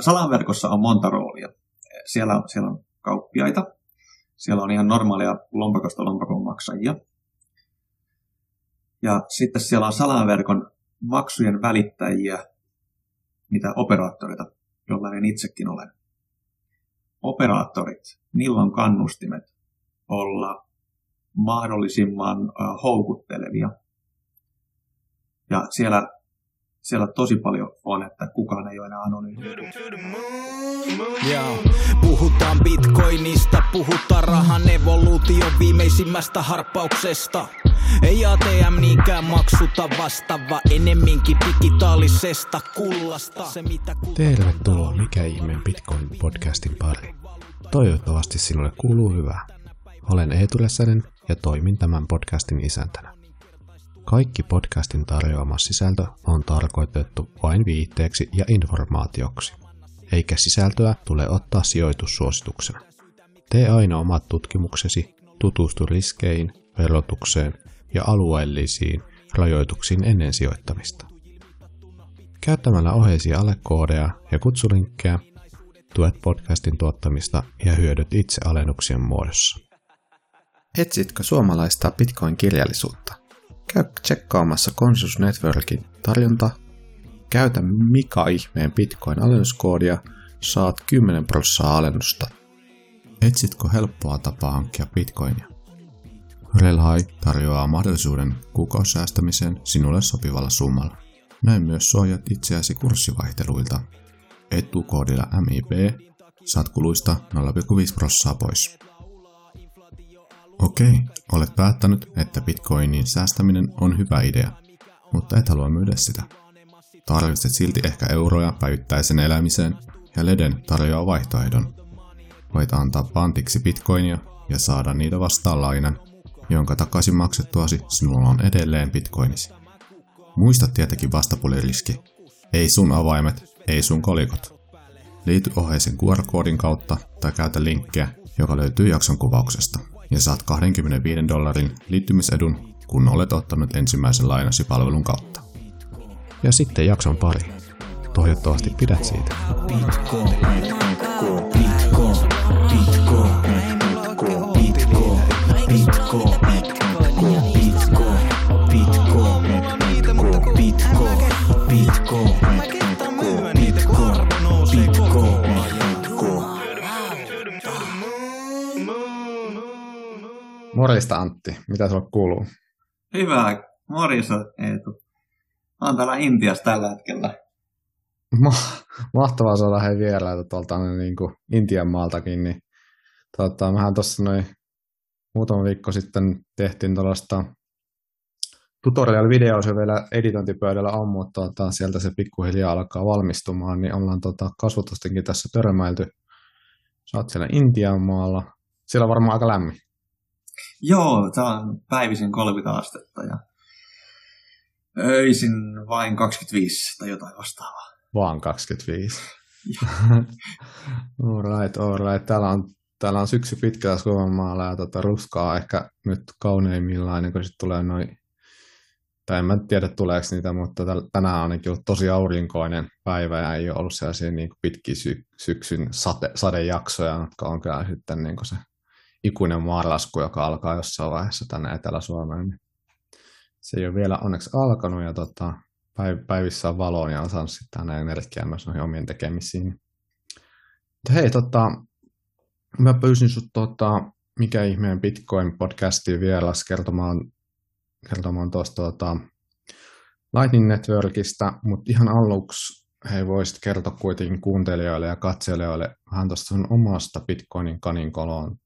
salaverkossa on monta roolia. Siellä, siellä on kauppiaita, siellä on ihan normaalia lompakosta lompakon maksajia. Ja sitten siellä on salaverkon maksujen välittäjiä, mitä operaattoreita, jollainen itsekin olen. Operaattorit, niillä on kannustimet olla mahdollisimman houkuttelevia. Ja siellä, siellä tosi paljon on, että kukaan ei ole enää anonyymi. Yeah. Puhutaan bitcoinista, puhutaan rahan evoluution viimeisimmästä harppauksesta. Ei ATM niinkään maksuta vastaava, enemminkin digitaalisesta kullasta. Se, mitä Tervetuloa Mikä ihmeen Bitcoin-podcastin pariin. Toivottavasti sinulle kuuluu hyvää. Olen Eetu ja toimin tämän podcastin isäntänä. Kaikki podcastin tarjoama sisältö on tarkoitettu vain viitteeksi ja informaatioksi, eikä sisältöä tule ottaa sijoitussuosituksena. Tee aina omat tutkimuksesi, tutustu riskeihin, verotukseen ja alueellisiin rajoituksiin ennen sijoittamista. Käyttämällä oheisia alekoodeja ja kutsulinkkejä tuet podcastin tuottamista ja hyödyt itse alennuksien muodossa. Etsitkö suomalaista Bitcoin-kirjallisuutta? Käy tsekkaamassa Consus Networkin tarjonta. Käytä Mika ihmeen Bitcoin-alennuskoodia, saat 10 prosenttia alennusta. Etsitkö helppoa tapaa hankkia Bitcoinia? Relhai tarjoaa mahdollisuuden kuukausisäästämiseen sinulle sopivalla summalla. Näin myös suojat itseäsi kurssivaihteluilta. Etukoodilla MIB saat kuluista 0,5 prossaa pois. Okei, olet päättänyt, että bitcoinin säästäminen on hyvä idea, mutta et halua myydä sitä. Tarvitset silti ehkä euroja päivittäisen elämiseen ja Leden tarjoaa vaihtoehdon. Voit antaa pantiksi bitcoinia ja saada niitä vastaan lainan, jonka takaisin maksettuasi sinulla on edelleen bitcoinisi. Muista tietenkin vastapuoliriski. Ei sun avaimet, ei sun kolikot. Liity oheisen QR-koodin kautta tai käytä linkkiä, joka löytyy jakson kuvauksesta ja saat 25 dollarin liittymisedun, kun olet ottanut ensimmäisen lainasi palvelun kautta. Ja sitten jakson pari. Toivottavasti pidät siitä. Bitcoin, Bitcoin, Bitcoin, Bitcoin, Bitcoin, Bitcoin, Bitcoin. Bitcoin. Morjesta Antti, mitä sulla kuuluu? Hyvää, morjesa Eetu. Mä oon täällä Intiassa tällä hetkellä. Ma- mahtavaa saada hei vieraita tuolta niin kuin Intian maaltakin, niin tota, mehän tuossa noin muutama viikko sitten tehtiin tuollaista tutorial-videoa, se vielä editointipöydällä on, mutta tota, sieltä se pikkuhiljaa alkaa valmistumaan, niin ollaan tota, kasvatustenkin tässä törmäilty. Sä oot siellä Intian maalla. Siellä on varmaan aika lämmin. Joo, tää on päivisin 30 astetta ja öisin vain 25 tai jotain vastaavaa. Vaan 25. alright, alright. Täällä on, täällä on syksy pitkällä Suomen maalla ja tota, ruskaa ehkä nyt kauneimmillaan, ennen kuin sitten tulee noin, tai en mä tiedä tuleeko niitä, mutta tänään on ainakin ollut tosi aurinkoinen päivä ja ei ole ollut sellaisia niin pitkiä sy- syksyn sate, sadejaksoja, jotka on kyllä sitten niin se ikuinen maanlasku, joka alkaa jossain vaiheessa tänne Etelä-Suomeen. Niin se ei ole vielä onneksi alkanut ja tota, päiv- päivissä on valoa ja on saanut sitten aina energiaa myös noihin omien tekemisiin. Mutta hei, tota, mä pyysin sut tota, mikä ihmeen Bitcoin-podcastiin vieras kertomaan, kertomaan tuosta tota, Lightning Networkista, mutta ihan aluksi hei, voisit kertoa kuitenkin kuuntelijoille ja katselijoille vähän tuosta sun omasta Bitcoinin kaninkoloon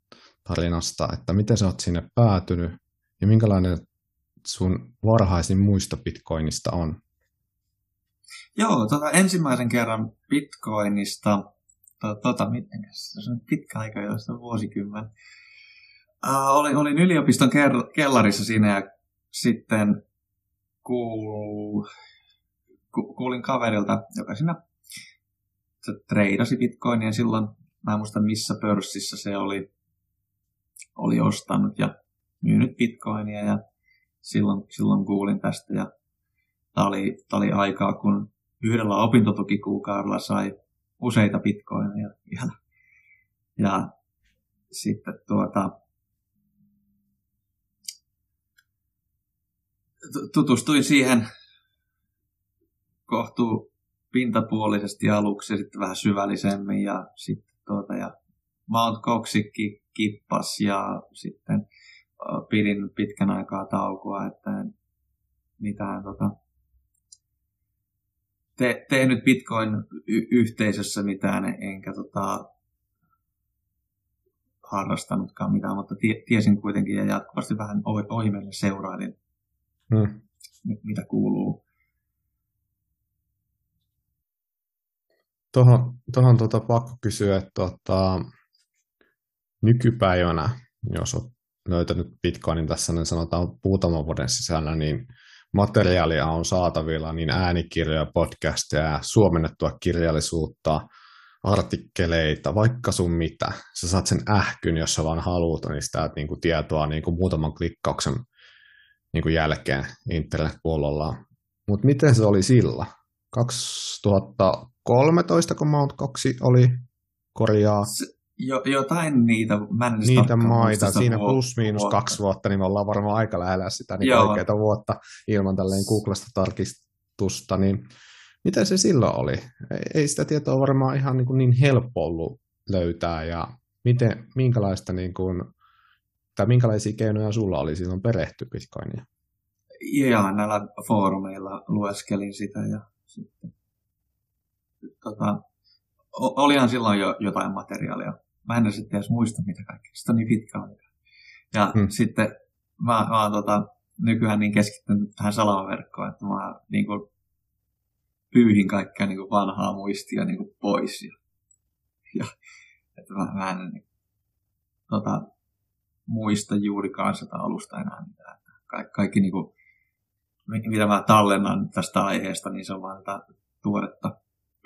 tarinasta, että miten sä oot sinne päätynyt ja minkälainen sun varhaisin muisto Bitcoinista on? Joo, tota, ensimmäisen kerran Bitcoinista, to, tota, mitenkäs, se on pitkä aika, josta vuosikymmen. Uh, olin, olin yliopiston ker- kellarissa siinä ja sitten kuul, ku, kuulin kaverilta, joka siinä se treidasi Bitcoinia silloin, mä en muista missä pörssissä se oli, oli ostanut ja myynyt Bitcoinia ja silloin, silloin kuulin tästä ja tämä oli, tämä oli aikaa, kun yhdellä opintotukikuukaudella sai useita bitcoineja vielä. Ja sitten tuota, tutustuin siihen kohtuu pintapuolisesti aluksi ja sitten vähän syvällisemmin ja sitten tuota, ja Mount Coxikki kippas ja sitten pidin pitkän aikaa taukoa, että en mitään tota, te, tehnyt Bitcoin-yhteisössä mitään, enkä tota, harrastanutkaan mitään, mutta tie, tiesin kuitenkin ja jatkuvasti vähän ohimelle seurailin, hmm. mitä kuuluu. Tuohon, tuohon tota, pakko kysyä, että tota, nykypäivänä, jos olet löytänyt Bitcoinin tässä, niin sanotaan muutaman vuoden sisällä, niin materiaalia on saatavilla, niin äänikirjoja, podcasteja, suomennettua kirjallisuutta, artikkeleita, vaikka sun mitä. Sä saat sen ähkyn, jos sä vaan haluat, niin sitä niin kuin tietoa niin kuin muutaman klikkauksen niin kuin jälkeen internetpuolella. Mutta miten se oli sillä? 2013, kun Mount 2 oli korjaa. Se, jo, jotain niitä, mä en niitä maita, siinä plus miinus vuotta. kaksi vuotta, niin me ollaan varmaan aika lähellä sitä niin oikeaa vuotta ilman tälleen Googlesta tarkistusta, niin miten se silloin oli? Ei sitä tietoa varmaan ihan niin, kuin niin helppo ollut löytää, ja miten, minkälaista niin kuin, tai minkälaisia keinoja sulla oli silloin perehtyä Bitcoinia? Ja näillä foorumeilla lueskelin sitä ja sitten tota, olihan silloin jo jotain materiaalia mä en sitten edes muista mitä kaikkea. Sitten on niin pitkä aika. Ja hmm. sitten mä, mä oon tota, nykyään niin keskittynyt tähän salamaverkkoon, että mä niin kuin, pyyhin kaikkea niin kuin vanhaa muistia niin kuin pois. Ja, ja että mä, mä en niin, tota, muista juurikaan sitä alusta enää mitään. Kaikki, kaikki niin kuin, mitä mä tallennan tästä aiheesta, niin se on vain tuoretta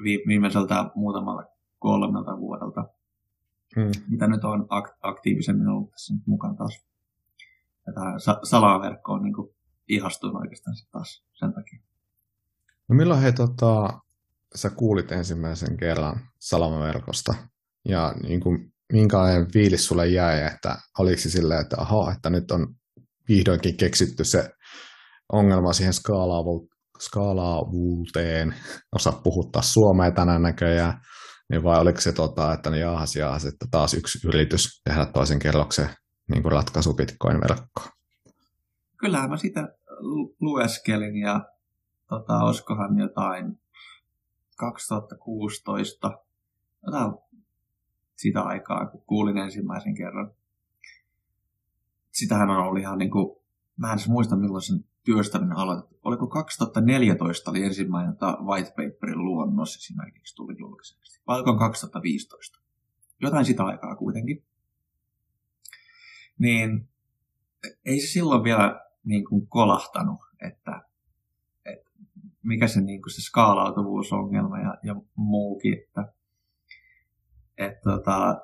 viimeiseltä muutamalla kolmelta vuodelta hmm. mitä nyt on aktiivisemmin ollut tässä nyt mukana taas. Ja tämä salaverkko on niin ihastunut oikeastaan taas sen takia. No milloin he, tota, sä kuulit ensimmäisen kerran salamaverkosta ja niin kuin, minkälainen fiilis sulle jäi, että oliko se silleen, että aha, että nyt on vihdoinkin keksitty se ongelma siihen skaalaavuuteen, osa puhuttaa suomea tänään näköjään, niin vai oliko se, tota, että niin jaahas, jaahas, että taas yksi yritys tehdä toisen kerroksen niin kuin ratkaisu Bitcoin-verkkoon? Kyllähän mä sitä lueskelin ja tota, olisikohan jotain 2016, jotain sitä aikaa, kun kuulin ensimmäisen kerran. Sitähän on ollut ihan niin kuin, mä en muista milloin sen työstäminen aloitettu. Oliko 2014 oli ensimmäinen white paperin luonnos esimerkiksi tuli julkiseksi. Vai oliko 2015? Jotain sitä aikaa kuitenkin. Niin ei se silloin vielä niin kuin kolahtanut, että, että mikä se, niin kuin se skaalautuvuusongelma ja, ja muukin, että, että tota,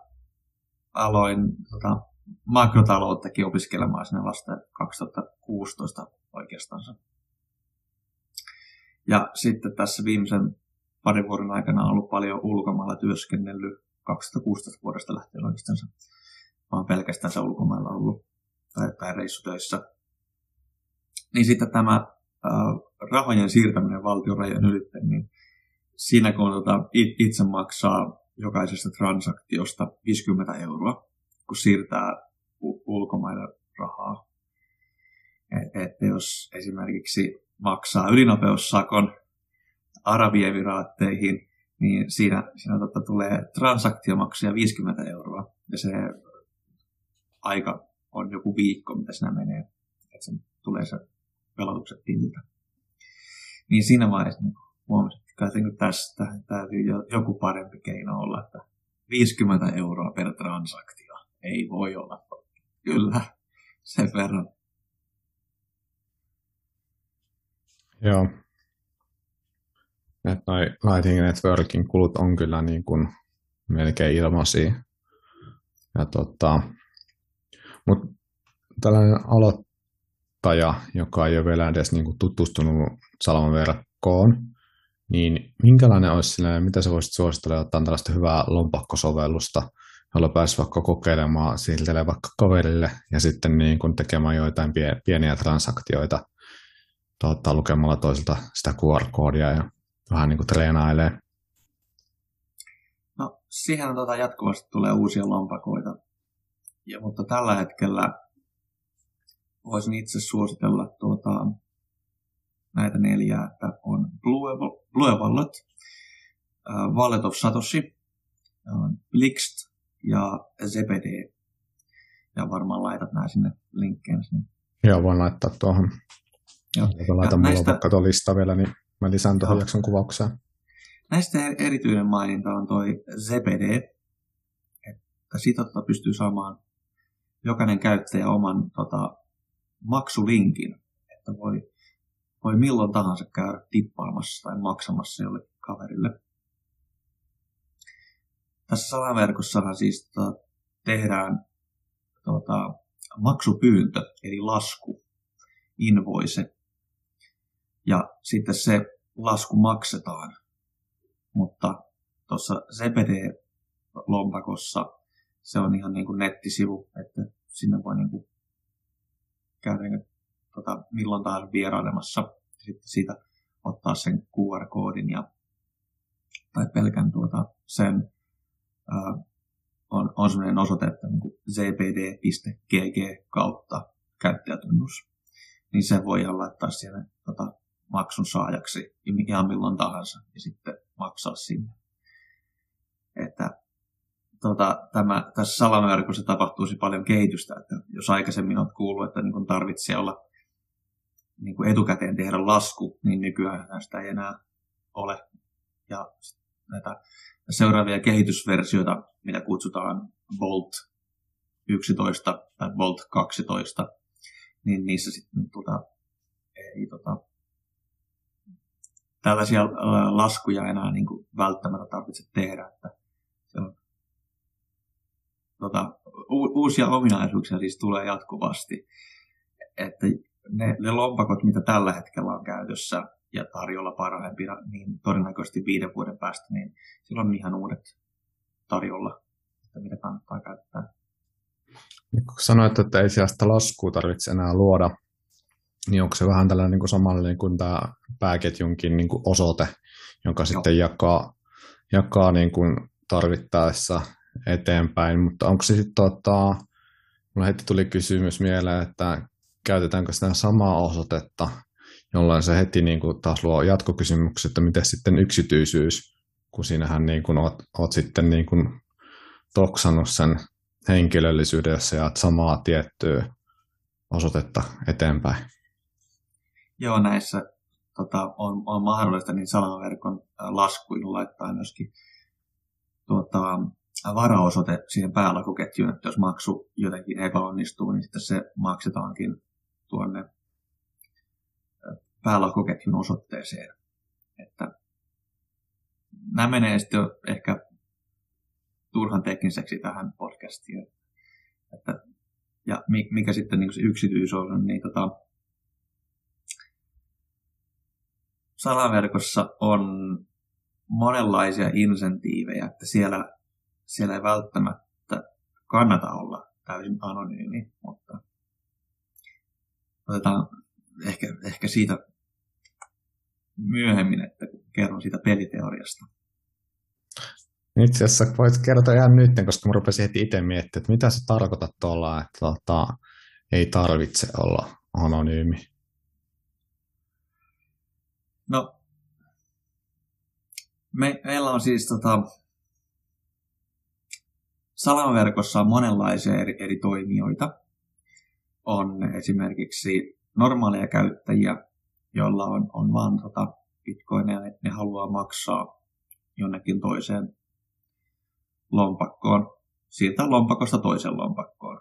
aloin tota, makrotalouttakin opiskelemaan sinne vasta 2016 oikeastaan. Ja sitten tässä viimeisen parin vuoden aikana on ollut paljon ulkomailla työskennellyt 2016 vuodesta lähtien oikeastaan. Mä oon pelkästään se ulkomailla ollut tai, tai reissutöissä. Niin sitten tämä äh, rahojen siirtäminen valtion rajojen ylitte, niin siinä kun tota, itse maksaa jokaisesta transaktiosta 50 euroa, kun siirtää ulkomaille rahaa. Että jos esimerkiksi maksaa ylinopeussakon Arabiemiraatteihin, niin siinä, siinä totta tulee transaktiomaksuja 50 euroa. Ja se aika on joku viikko, mitä siinä menee. Että sen tulee se velotukset tililtä. Niin siinä vaiheessa niin huomasin, että tästä täytyy joku parempi keino olla, että 50 euroa per transaktio ei voi olla. Kyllä, sen verran. Joo. Että noi Lightning Networkin kulut on kyllä niin kuin melkein ilmaisia. Ja tota, mutta tällainen aloittaja, joka ei ole vielä edes niin kuin tutustunut Salaman verkkoon, niin minkälainen olisi sinne, mitä sä voisit suositella ottaa tällaista hyvää lompakkosovellusta, jolla pääsi vaikka kokeilemaan, siirtelee vaikka kaverille ja sitten niin kun tekemään joitain pieniä transaktioita tuottaa lukemalla toiselta sitä QR-koodia ja vähän niin kuin treenailee. No, siihen tuota jatkuvasti tulee uusia lompakoita. Ja, mutta tällä hetkellä voisin itse suositella tuota, näitä neljää, että on Blue, Blue Wallet, uh, Wallet of Satoshi, uh, Blixt ja ZBD. Ja varmaan laitat nämä sinne linkkeen sinne. Joo, voin laittaa tuohon. Joo. laitan mulla näistä... vaikka lista vielä, niin mä lisään tuohon jakson kuvaukseen. Näistä erityinen maininta on toi ZBD, että siitä pystyy saamaan jokainen käyttäjä oman tota, maksulinkin, että voi, voi milloin tahansa käydä tippaamassa tai maksamassa jolle kaverille. Tässä salaverkossahan siis tota, tehdään tota, maksupyyntö, eli lasku, invoice, ja sitten se lasku maksetaan. Mutta tuossa CPD-lompakossa se on ihan niin kuin nettisivu, että sinne voi niin kuin käydä tota, milloin tahansa vierailemassa. Sitten siitä ottaa sen QR-koodin ja, tai pelkän tuota, sen on, on sellainen osoite, että niin zpd.gg kautta käyttäjätunnus. Niin se voi laittaa siellä tota, maksun saajaksi ihan milloin tahansa ja sitten maksaa sinne. Että tota, tämä, tässä salaverkossa tapahtuisi paljon kehitystä, että jos aikaisemmin olet kuullut, että niin tarvitsee olla niin kuin etukäteen tehdä lasku, niin nykyään sitä ei enää ole. Ja näitä seuraavia kehitysversioita, mitä kutsutaan Bolt 11 tai Bolt 12, niin niissä sitten tota, ei tota, tällaisia laskuja enää niin kuin välttämättä tarvitse tehdä. Että se on, tota, u- uusia ominaisuuksia siis tulee jatkuvasti. Että ne, ne lompakot, mitä tällä hetkellä on käytössä ja tarjolla parhaimpina, niin todennäköisesti viiden vuoden päästä, niin silloin on ihan uudet tarjolla, että mitä kannattaa käyttää. Kun sanoit, että ei sieltä laskua tarvitse enää luoda, niin onko se vähän tällainen niin kuin samanlainen kuin tämä pääketjunkin niin kuin osoite, jonka Joo. sitten jakaa, jakaa niin kuin tarvittaessa eteenpäin, mutta onko se sitten, tota, mulla heti tuli kysymys mieleen, että käytetäänkö sitä samaa osoitetta, jolloin se heti niin kuin taas luo jatkokysymykset, että miten sitten yksityisyys, kun siinähän niin kuin oot, oot sitten niin kuin toksannut sen henkilöllisyyden, jos sä jaat samaa tiettyä osoitetta eteenpäin. Joo, näissä tota, on, on mahdollista niin salamaverkon laskuihin laittaa myöskin tuota, varaosoite siihen päälakuketjuun, että jos maksu jotenkin epäonnistuu, niin sitten se maksetaankin tuonne päälakuketjun osoitteeseen. Että nämä menee sitten ehkä turhan tekniseksi tähän podcastiin. Että, ja mikä sitten niin se yksityisyys on, niin tota, salaverkossa on monenlaisia insentiivejä, että siellä, siellä ei välttämättä kannata olla täysin anonyymi, mutta otetaan ehkä, ehkä siitä myöhemmin, että kerron siitä peliteoriasta. Itse asiassa voit kertoa ihan nyt, koska mä rupesin heti itse miettimään, että mitä sä tarkoitat tuolla, että tota, ei tarvitse olla anonyymi. No, me, meillä on siis tota, salaverkossa on monenlaisia eri, eri toimijoita. On esimerkiksi normaaleja käyttäjiä, joilla on, on vaan tota bitcoinia, että ne haluaa maksaa jonnekin toiseen lompakkoon, siitä lompakosta toiseen lompakkoon.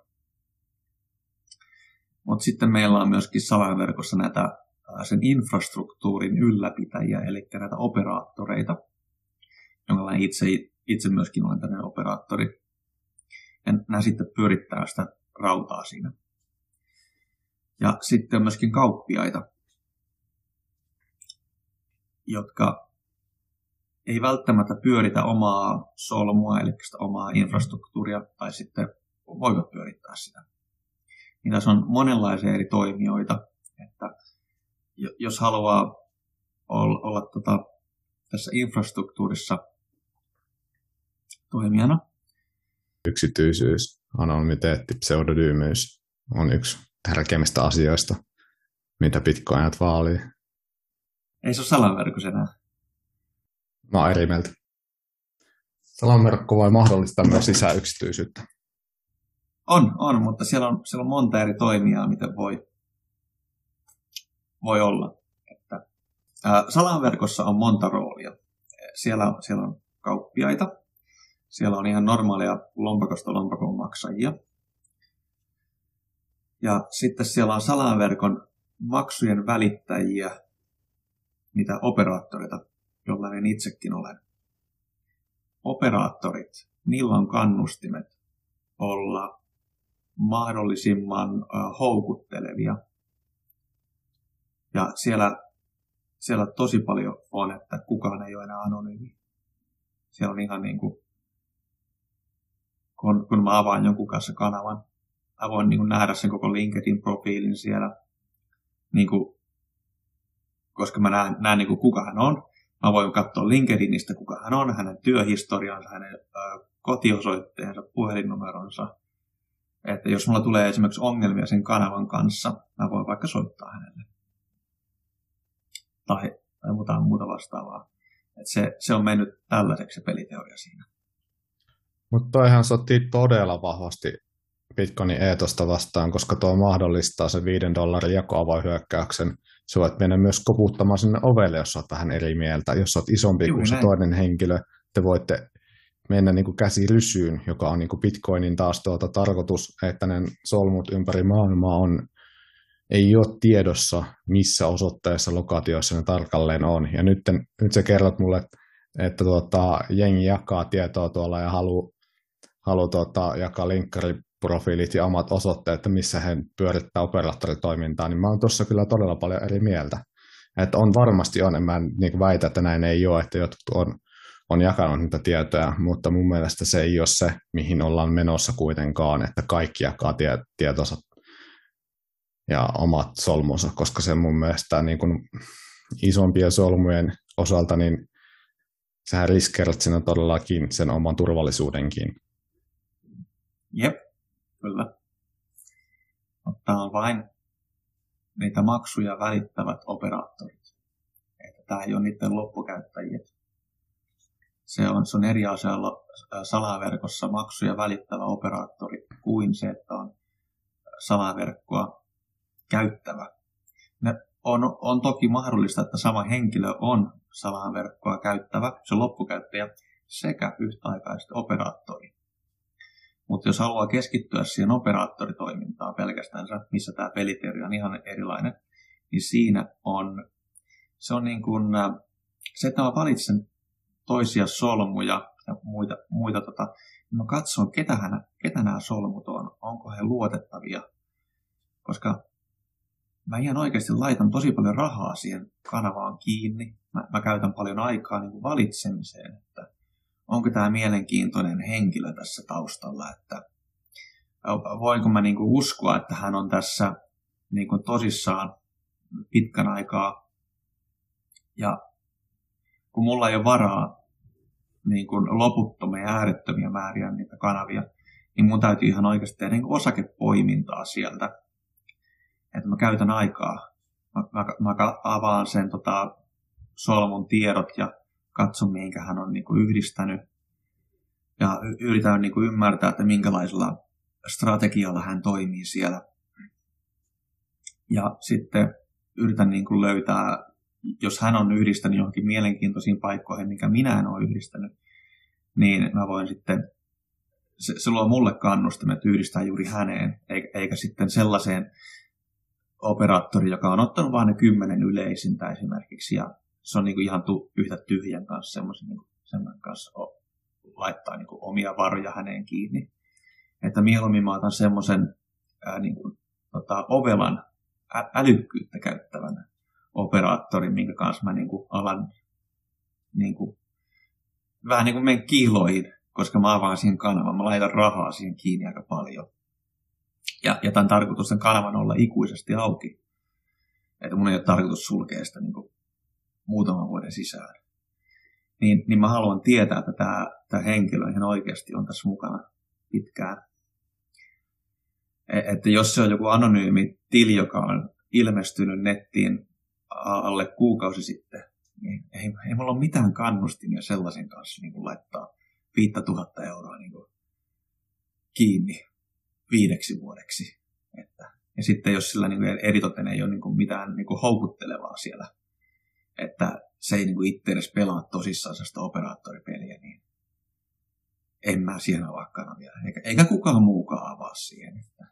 Mutta sitten meillä on myöskin salaverkossa näitä sen infrastruktuurin ylläpitäjiä, eli näitä operaattoreita, jonka itse, itse myöskin olen tämmöinen operaattori. Ja nämä sitten pyörittää sitä rautaa siinä. Ja sitten on myöskin kauppiaita, jotka ei välttämättä pyöritä omaa solmua, eli sitä omaa infrastruktuuria, tai sitten voivat pyörittää sitä. Niin tässä on monenlaisia eri toimijoita, että jos haluaa olla, olla tota, tässä infrastruktuurissa toimijana. Yksityisyys, anonymiteetti, pseudonyymeys on yksi tärkeimmistä asioista, mitä bitcoinat vaalii. Ei se ole salaverkko enää. Mä oon eri mieltä. Salaverkko voi mahdollistaa myös lisää yksityisyyttä. On, on, mutta siellä on, siellä on monta eri toimijaa, miten voi, voi olla. Että, ää, salaverkossa on monta roolia. Siellä, siellä on kauppiaita, siellä on ihan normaalia lompakosta lompakon maksajia. Ja sitten siellä on salaverkon maksujen välittäjiä, mitä operaattoreita, jollainen itsekin olen. Operaattorit, niillä on kannustimet olla mahdollisimman houkuttelevia. Ja siellä, siellä tosi paljon on, että kukaan ei ole enää anonyymi. Siellä on ihan niin kuin, kun, kun mä avaan jonkun kanssa kanavan, mä voin niin kuin nähdä sen koko LinkedIn-profiilin siellä, niin kuin, koska mä näen, näen niin kuin kuka hän on. Mä voin katsoa LinkedInistä, kuka hän on, hänen työhistoriansa, hänen ö, kotiosoitteensa, puhelinnumeronsa, että jos mulla tulee esimerkiksi ongelmia sen kanavan kanssa, mä voin vaikka soittaa hänelle. Tai, tai muuta, muuta vastaavaa. Et se, se on mennyt tällaiseksi se peliteoria siinä. Mutta toihan sotii todella vahvasti Bitcoinin eetosta vastaan, koska tuo mahdollistaa sen 5 dollarin jakoavoinhyökkäyksen. Sä voit mennä myös koputtamaan sinne ovelle, jos olet vähän eri mieltä. Jos olet isompi Juuri kuin se toinen henkilö, te voitte mennä niin kuin käsi rysyyn, joka on niin kuin Bitcoinin taas tuota tarkoitus, että ne solmut ympäri maailmaa on, ei ole tiedossa, missä osoitteessa, lokaatioissa ne tarkalleen on. Ja nyt, nyt sä kerrot mulle, että, että tuota, jengi jakaa tietoa tuolla ja haluaa halu, tuota, jakaa linkkariprofiilit ja omat osoitteet, että missä he pyörittää operaattoritoimintaa, niin mä oon tuossa kyllä todella paljon eri mieltä. Että on varmasti on, en mä niin väitä, että näin ei ole, että jotkut on on jakanut niitä tietoja, mutta mun mielestä se ei ole se, mihin ollaan menossa kuitenkaan, että kaikki jakaa tie- tietonsa ja omat solmunsa, koska se mun mielestä niin kuin isompien solmujen osalta, niin sähän riskeerat sinä todellakin sen oman turvallisuudenkin. Jep, kyllä. Mutta on vain niitä maksuja välittävät operaattorit. Että tämä ei ole niiden loppukäyttäjiä se on, se on eri asia olla salaverkossa maksuja välittävä operaattori kuin se, että on salaverkkoa käyttävä. Ne on, on toki mahdollista, että sama henkilö on salaverkkoa käyttävä, se loppukäyttäjä, sekä yhtäaikaisesti operaattori. Mutta jos haluaa keskittyä siihen operaattoritoimintaan pelkästään, missä tämä peliteori on ihan erilainen, niin siinä on, se on niin kuin, se, että mä valitsen toisia solmuja ja muita, muita tota, niin mä katson, ketä, hän, ketä nämä solmut on, onko he luotettavia, koska mä ihan oikeasti laitan tosi paljon rahaa siihen kanavaan kiinni. Mä, mä käytän paljon aikaa niin kuin valitsemiseen, että onko tämä mielenkiintoinen henkilö tässä taustalla, että voinko mä niin kuin uskoa, että hän on tässä niin kuin tosissaan pitkän aikaa ja kun mulla ei ole varaa niin kuin loputtomia äärettömiä määriä niitä kanavia, niin mun täytyy ihan oikeasti tehdä niin osakepoimintaa sieltä. Että mä käytän aikaa. Mä, mä, mä avaan sen tota, solmun tiedot ja katson, mihinkä hän on niin kuin yhdistänyt. Ja yritän niin kuin ymmärtää, että minkälaisella strategialla hän toimii siellä. Ja sitten yritän niin kuin löytää jos hän on yhdistänyt johonkin mielenkiintoisiin paikkoihin, mikä minä en ole yhdistänyt, niin mä voin sitten, se, se luo mulle kannustimet yhdistää juuri häneen, eikä, eikä sitten sellaiseen operaattoriin, joka on ottanut vain ne kymmenen yleisintä esimerkiksi, ja se on niin kuin ihan tu, yhtä tyhjän kanssa semmoisen niin semmoisen kanssa o, laittaa niin kuin omia varoja häneen kiinni. Että mieluummin mä otan semmoisen niin kuin, tota, ovelan ä, älykkyyttä käyttävän operaattori, minkä kanssa mä niin kuin alan niin kuin vähän niin kuin menen kiloihin, koska mä avaan siihen kanavan, mä laitan rahaa siihen kiinni aika paljon. Ja, ja tämän tarkoitus sen kanavan olla ikuisesti auki. Että mun ei ole tarkoitus sulkea sitä niin kuin muutaman vuoden sisään. Niin, niin mä haluan tietää, että tämä, tämä henkilö ihan oikeasti on tässä mukana pitkään. E- että jos se on joku anonyymi tili, joka on ilmestynyt nettiin alle kuukausi sitten, niin ei, ei mulla ole mitään kannustimia sellaisen kanssa niin kuin laittaa 5000 euroa niin kuin kiinni viideksi vuodeksi. Että, ja sitten jos sillä niin kuin eritoten ei ole niin kuin mitään niin kuin houkuttelevaa siellä, että se ei niin kuin itse edes pelaa tosissaan sitä operaattoripeliä, niin en mä siihen avaa kanavia. Eikä, eikä kukaan muukaan avaa siihen. Että,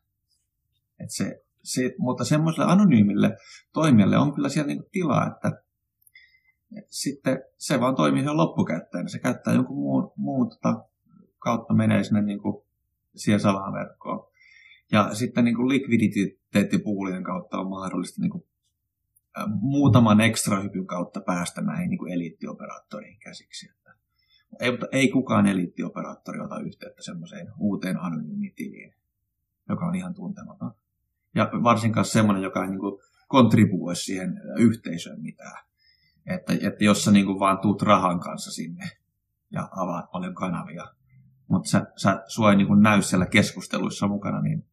että se, se, mutta semmoiselle anonyymille toimijalle on kyllä siellä niin tilaa, että, sitten se vaan toimii ihan loppukäyttäjänä. Se käyttää jonkun muun, muun tota, kautta menee sinne niin kuin siihen salaverkkoon. Ja sitten niin kuin likviditeettipuulien kautta on mahdollista niin kuin, muutaman ekstra hypyn kautta päästä näihin niin eliittioperaattoriin käsiksi. Että, ei, mutta ei kukaan eliittioperaattori ota yhteyttä semmoiseen uuteen anonyymitiliin, joka on ihan tuntematon. Ja varsinkaan semmoinen, joka ei niin kuin, kontribuoi siihen yhteisöön mitään. Että, että jos sä niin kuin vaan tuut rahan kanssa sinne ja avaat paljon kanavia, mutta sä, sä, sua ei niin kuin näy siellä keskusteluissa mukana, niin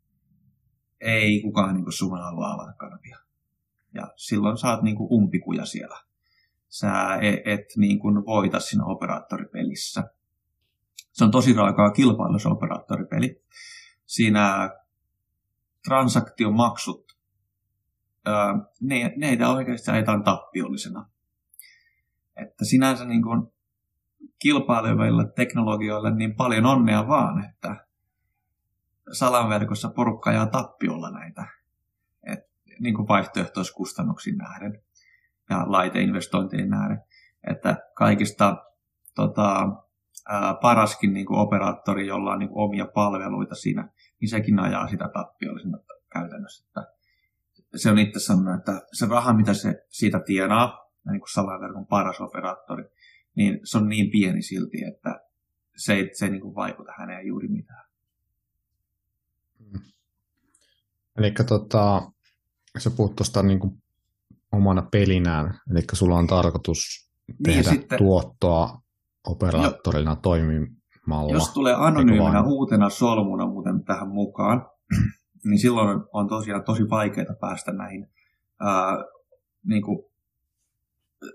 ei kukaan niin kuin sun halua avata kanavia. Ja silloin saat niin kuin umpikuja siellä. Sä et, et niin kuin voita siinä operaattoripelissä. Se on tosi raakaa kilpailu se operaattoripeli. Siinä transaktiomaksut, ne, ne oikeasti ajetaan tappiollisena. Että sinänsä niin kuin kilpaileville teknologioille niin paljon onnea vaan, että salanverkossa porukka ajaa tappiolla näitä niin kuin vaihtoehtoiskustannuksiin nähden ja laiteinvestointiin nähden. Että kaikista tota, ää, paraskin niin kuin operaattori, jolla on niin kuin omia palveluita siinä, niin sekin ajaa sitä tappiollisena käytännössä. Että se on itse sanonut, että se raha, mitä se siitä tienaa, niin kuin salaverkon paras operaattori, niin se on niin pieni silti, että se ei, se ei niin kuin vaikuta häneen juuri mitään. Eli tota, sä puhut tuosta niin kuin omana pelinään, eli sulla on tarkoitus tehdä niin, sitten, tuottoa operaattorina jo, toimimalla. Jos tulee anonyyminä uutena solmuna muuten tähän mukaan, niin silloin on tosiaan tosi vaikeaa päästä näihin ää, niin kuin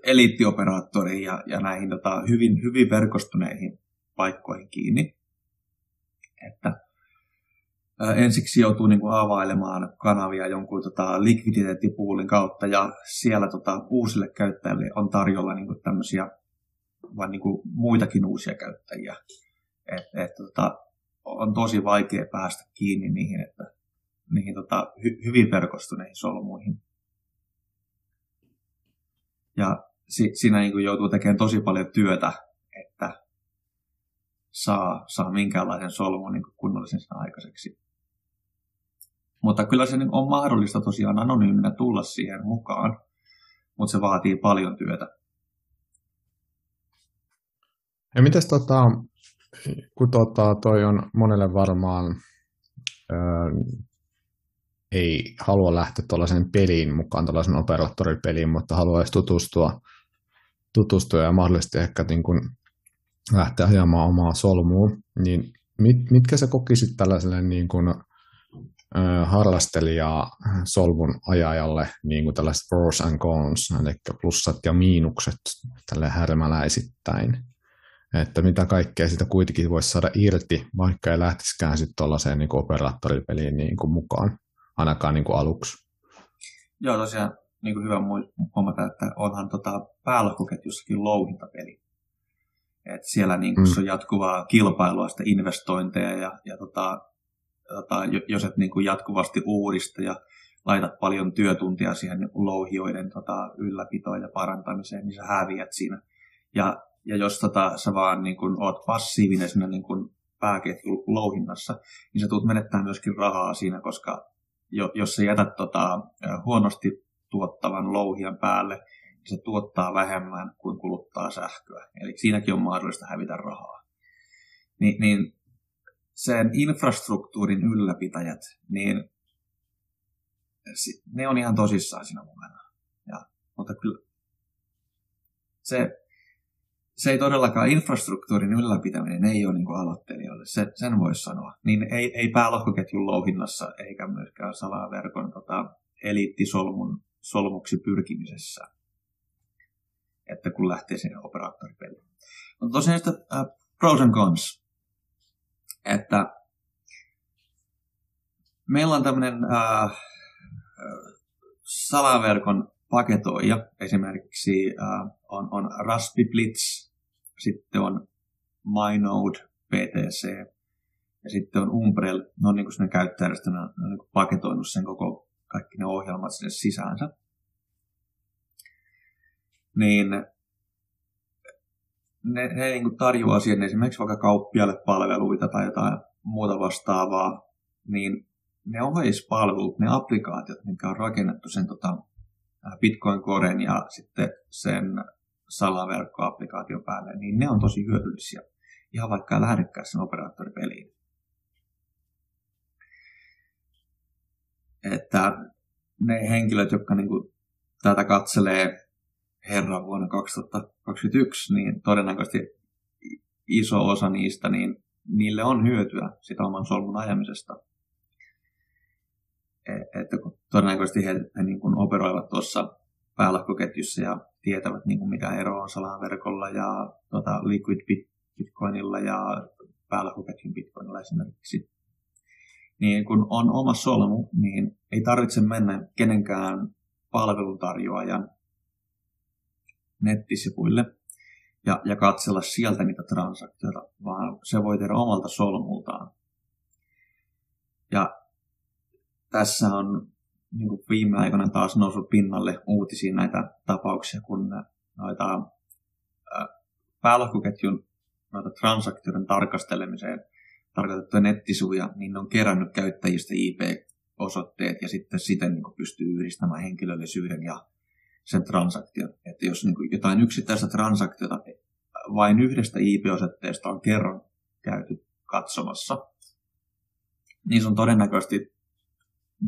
eliittioperaattoriin ja, ja näihin tota, hyvin, hyvin verkostuneihin paikkoihin kiinni. Että ensiksi joutuu niin kuin, availemaan kanavia jonkun tota, likviditeettipuulin kautta ja siellä tota, uusille käyttäjille on tarjolla niin kuin, tämmöisiä vaan niin kuin, muitakin uusia käyttäjiä. Et, et, tota, on tosi vaikea päästä kiinni niihin, että, niihin tota, hy, hyvin verkostuneihin solmuihin. Ja si, siinä niin kuin joutuu tekemään tosi paljon työtä, että saa, saa minkäänlaisen solmun niin kunnollisen aikaiseksi. Mutta kyllä se niin on mahdollista tosiaan anonyyminä tulla siihen mukaan, mutta se vaatii paljon työtä. Ja mites tota, kun tota, toi on monelle varmaan öö, ei halua lähteä tuollaisen peliin mukaan, tuollaisen operaattoripeliin, mutta haluaisi tutustua, tutustua ja mahdollisesti ehkä niin kuin lähteä ajamaan omaa solmua, niin mit, mitkä sä kokisit tällaiselle niin kuin, äh, harrastelijaa solvun ajajalle niin kuin tällaiset pros and cons, eli plussat ja miinukset tälle härmäläisittäin? Että mitä kaikkea sitä kuitenkin voisi saada irti, vaikka ei lähtisikään sitten tuollaiseen niin operaattoripeliin niin kuin mukaan ainakaan niin kuin aluksi. Joo, tosiaan niin kuin hyvä huomata, että onhan tota päällakoketjussakin louhintapeli. Et siellä niin kuin mm. on jatkuvaa kilpailua, sitä investointeja ja, ja tota, tota, jos et niin kuin jatkuvasti uudista ja laitat paljon työtuntia siihen niin louhioiden tota, ylläpitoon ja parantamiseen, niin sä häviät siinä. Ja, ja jos tota, sä vaan niin kuin, oot passiivinen siinä niin kuin pääketjun louhinnassa, niin sä tulet menettää myöskin rahaa siinä, koska jos sä jätät tota, huonosti tuottavan louhian päälle, se tuottaa vähemmän kuin kuluttaa sähköä. Eli siinäkin on mahdollista hävitä rahaa. Ni, niin sen infrastruktuurin ylläpitäjät, niin ne on ihan tosissaan siinä mukana. Ja, mutta kyllä se, se ei todellakaan infrastruktuurin ylläpitäminen ei ole niin aloittelijoille, se, sen voisi sanoa. Niin ei, ei päälohkoketjun louhinnassa eikä myöskään salaverkon tota, eliittisolmun solmuksi pyrkimisessä, että kun lähtee sinne operaattoripeliin. Mutta tosiaan sitä äh, pros and cons, että meillä on tämmöinen äh, salaverkon paketoija, esimerkiksi äh, on, on Raspberry Blitz, sitten on MyNode PTC ja sitten on Umbrel, ne on niin kuin on niin paketoinut sen koko kaikki ne ohjelmat sinne sisäänsä. Niin ne, ne niin tarjoaa siihen esimerkiksi vaikka kauppiaille palveluita tai jotain muuta vastaavaa, niin ne oheispalvelut, ne applikaatiot, mitkä on rakennettu sen tota, Bitcoin Coren ja sitten sen salaverkkoapplikaation päälle, niin ne on tosi hyödyllisiä. Ihan vaikka lähdekään sen operaattoripeliin. Että ne henkilöt, jotka niin kuin tätä katselee herran vuonna 2021, niin todennäköisesti iso osa niistä, niin niille on hyötyä sitä oman solmun ajamisesta. E, että kun todennäköisesti he, he niin kuin operoivat tuossa päällahkoketjussa ja tietävät, niin kuin mikä ero on salaverkolla ja tota, liquid bitcoinilla ja päällahkoketjun bitcoinilla esimerkiksi. Niin kun on oma solmu, niin ei tarvitse mennä kenenkään palveluntarjoajan nettisivuille ja, ja katsella sieltä niitä transaktioita, vaan se voi tehdä omalta solmultaan. Ja tässä on niin kuin viime aikoina taas noussut pinnalle uutisia näitä tapauksia, kun noita päälohkoketjun noita transaktioiden tarkastelemiseen tarkoitettuja nettisivuja, niin ne on kerännyt käyttäjistä IP-osoitteet ja sitten siten niin pystyy yhdistämään henkilöllisyyden ja sen transaktion. Että jos niin kuin jotain yksittäistä transaktiota vain yhdestä IP-osoitteesta on kerran käyty katsomassa, niin se on todennäköisesti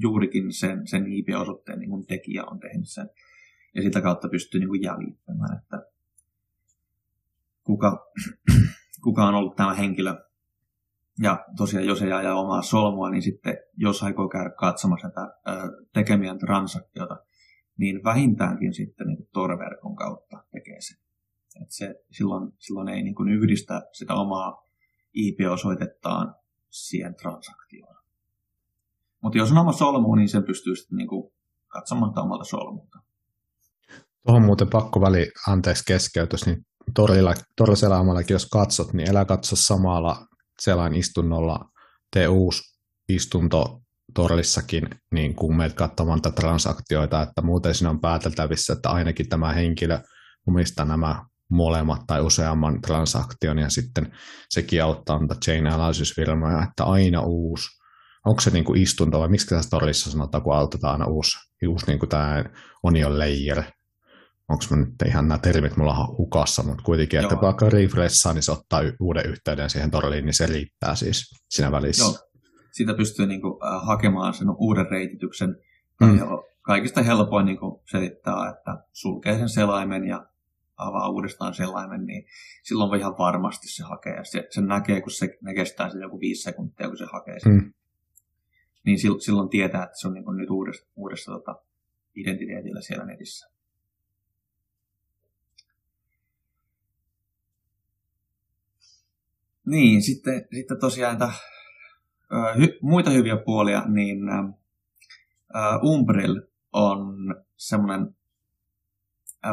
juurikin sen, sen IP-osoitteen niin tekijä on tehnyt sen. Ja sitä kautta pystyy niin kuin jäljittämään, että kuka, kuka on ollut tämä henkilö. Ja tosiaan, jos ei aja omaa solmua, niin sitten jos aikoo käydä katsomassa tätä tekemien transaktiota, niin vähintäänkin sitten niin torverkon kautta tekee sen. Et se silloin, silloin ei niin kuin yhdistä sitä omaa IP-osoitettaan siihen transaktioon. Mutta jos on oma solmu, niin sen pystyy sitten niin kuin katsomaan omalta solmulta. Tuohon muuten pakko väli, anteeksi keskeytys, niin torilla, toriselaimallakin jos katsot, niin älä katso samalla selain istunnolla, tee uusi istunto torillissakin, niin kun meidät katsomaan tätä transaktioita, että muuten siinä on pääteltävissä, että ainakin tämä henkilö omistaa nämä molemmat tai useamman transaktion, ja sitten sekin auttaa näitä chain analysis että aina uusi onko se niinku istunto vai miksi tässä torissa sanotaan, kun autetaan aina uusi, uusi niinku tämä onion layer. Onko mä nyt ihan nämä termit mulla hukassa, mutta kuitenkin, että Joo. vaikka refreshaa, niin se ottaa uuden yhteyden siihen torliin, niin se riittää siis siinä välissä. Joo. Sitä pystyy niinku, äh, hakemaan sen uuden reitityksen. Mm. Kaikista helpoin niinku selittää, että sulkee sen selaimen ja avaa uudestaan selaimen, niin silloin voi ihan varmasti se hakee. Se, sen näkee, kun se ne kestää joku viisi sekuntia, kun se hakee sen. Mm niin silloin tietää, että se on niin nyt uudessa, uudessa tota, identiteetillä siellä netissä. Niin, sitten, sitten tosiaan että, hy, muita hyviä puolia, niin ä, Umbrel on semmoinen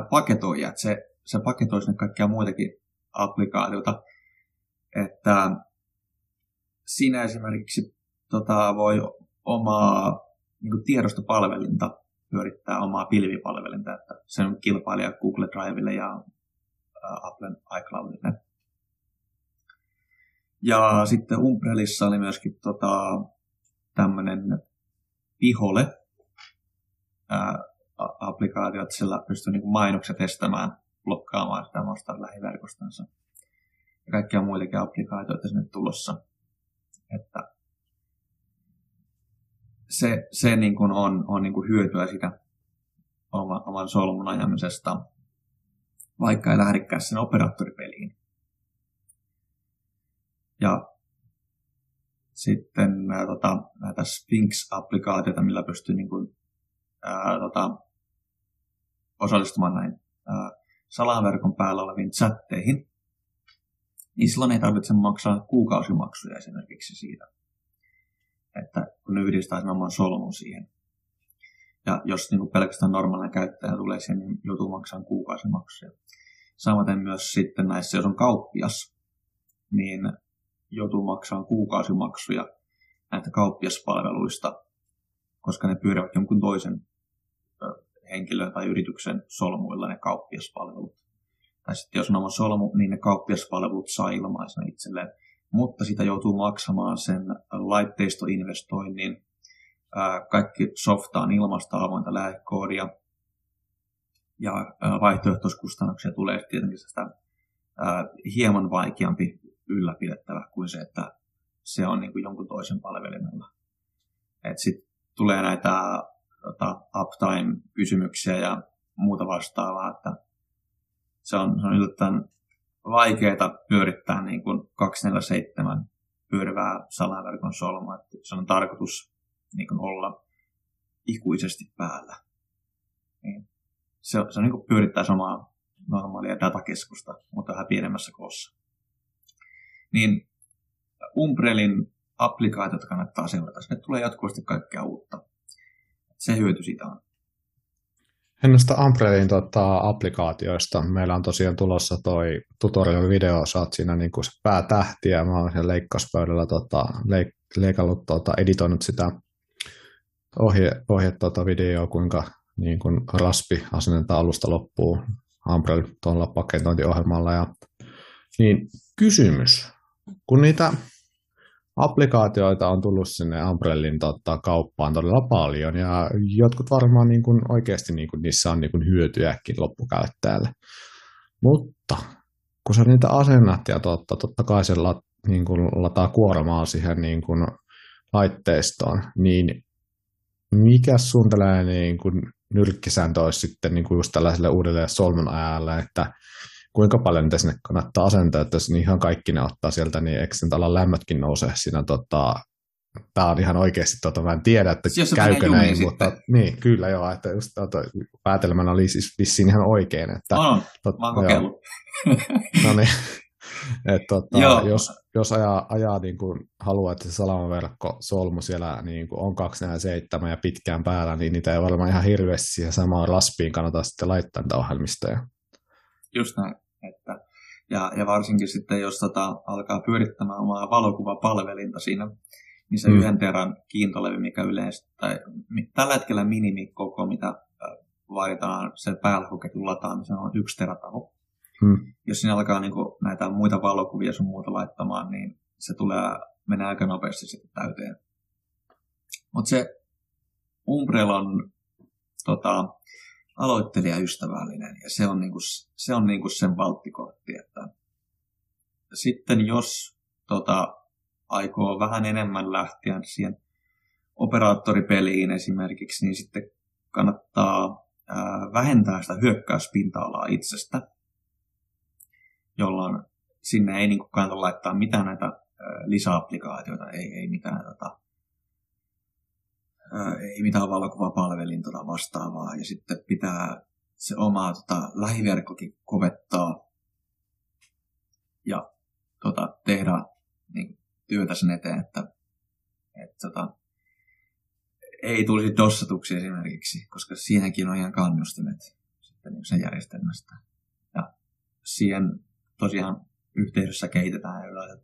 paketoija, että se, se paketoi sinne kaikkia muitakin applikaatioita, että siinä esimerkiksi tota, voi omaa niin tiedostopalvelinta pyörittää omaa pilvipalvelinta, että se on kilpailija Google Drivelle ja äh, Applen iCloudille. Ja sitten Umbrelissa oli myöskin tota, tämmöinen pihole, ää, äh, applikaatiot, sillä pystyy niin mainokset estämään, blokkaamaan sitä omasta lähiverkostansa. Ja kaikkia muitakin applikaatioita sinne tulossa. Että se, se niin kuin on, on niin kuin hyötyä sitä oman, oman solmun ajamisesta, vaikka ei lähdekään sen operaattoripeliin. Ja sitten ää, tota, näitä Sphinx-applikaatioita, millä pystyy niin kuin, ää, tota, osallistumaan näin ää, salaverkon päällä oleviin chatteihin, niin silloin ei tarvitse maksaa kuukausimaksuja esimerkiksi siitä, että kun yhdistää sen oman solmun siihen. Ja jos niin kuin pelkästään normaalinen käyttäjä tulee siihen, niin joutuu maksamaan kuukausimaksuja. Samaten myös sitten näissä, jos on kauppias, niin joutuu maksamaan kuukausimaksuja näitä kauppiaspalveluista, koska ne pyörivät jonkun toisen henkilön tai yrityksen solmuilla ne kauppiaspalvelut. Tai sitten jos on oma solmu, niin ne kauppiaspalvelut saa ilmaisena itselleen. Mutta sitä joutuu maksamaan sen laitteistoinvestoinnin. Kaikki softa on ilmasta avointa lähdekoodia. Ja vaihtoehtoiskustannuksia tulee tietenkin sitä hieman vaikeampi ylläpidettävä kuin se, että se on niin kuin jonkun toisen palvelimella. Sitten tulee näitä tota, uptime-kysymyksiä ja muuta vastaavaa, että se on, se on yllättävän vaikeaa pyörittää niin kuin 247 pyörivää salaverkon solmua. Että se on tarkoitus niin kuin olla ikuisesti päällä. Niin se, se on niin kuin pyörittää samaa normaalia datakeskusta, mutta vähän pienemmässä koossa. Niin Umbrelin applikaatiot kannattaa seurata. Sinne tulee jatkuvasti kaikkea uutta se hyöty siitä on. Ennen Umbrellin tota, applikaatioista meillä on tosiaan tulossa toi tutorial-video, sä oot siinä niin kuin se päätähti ja mä oon leikkauspöydällä tota, leik- leikannut, tota, editoinut sitä ohje, ohje tota, videoa, kuinka niin kuin raspi asennetaan alusta loppuun Umbrell tuolla paketointiohjelmalla. Ja, niin kysymys, kun niitä applikaatioita on tullut sinne Umbrellin tota, kauppaan todella paljon ja jotkut varmaan niin kuin, oikeasti niin kuin, niissä on niin kuin, hyötyäkin loppukäyttäjälle. Mutta kun sä niitä asennat ja totta, totta kai se lat, niin kuin, lataa kuormaa siihen niin kuin, laitteistoon, niin mikä sun tällainen niin kuin, nyrkkisääntö olisi sitten niin kuin just tällaiselle uudelle solmun ajalle, että kuinka paljon niitä sinne kannattaa asentaa, että jos ihan kaikki ne ottaa sieltä, niin eikö sen alan lämmötkin nouse siinä tota, Tämä on ihan oikeasti, tota, mä en tiedä, että jos käykö näin, mutta sitten. niin, kyllä joo, että just tota, päätelmänä oli siis vissiin ihan oikein. Että, On, tot, mä oon kokeillut. no niin, että tota, jos, jos ajaa, ajaa niin kuin haluaa, että se salamaverkko solmu siellä niin kuin on 247 ja pitkään päällä, niin niitä ei varmaan ihan hirveästi siihen samaan raspiin kannata sitten laittaa niitä ohjelmistoja. Just näin. Ja, ja varsinkin sitten, jos tota, alkaa pyörittämään omaa valokuvapalvelinta siinä, niin se Mm. mm. yhden teran kiintolevy, mikä yleensä, tai tällä hetkellä minimikoko, mitä vaaditaan sen päälluketjun lataamiseen, on yksi terataho. Hmm. Jos siinä alkaa niin kuin, näitä muita valokuvia sun muuta laittamaan, niin se tulee menee aika nopeasti sitten täyteen. Mutta se Umbrellon tota, aloittelijaystävällinen ja se on, niinku, se on niinku sen valttikortti. Että sitten jos tota, aikoo vähän enemmän lähteä siihen operaattoripeliin esimerkiksi, niin sitten kannattaa ää, vähentää sitä hyökkäyspinta-alaa itsestä, jolloin sinne ei niin kannata laittaa mitään näitä lisäapplikaatioita, ei, ei mitään tota, ei mitään valokuvapalvelin tota vastaavaa. Ja sitten pitää se oma tota, lähiverkkokin kovettaa ja tota, tehdä niin, työtä sen eteen, että, että tota, ei tulisi dossatuksi esimerkiksi, koska siinäkin on ihan kannustimet sitten niin sen järjestelmästä. Ja siihen tosiaan yhteisössä kehitetään erilaisia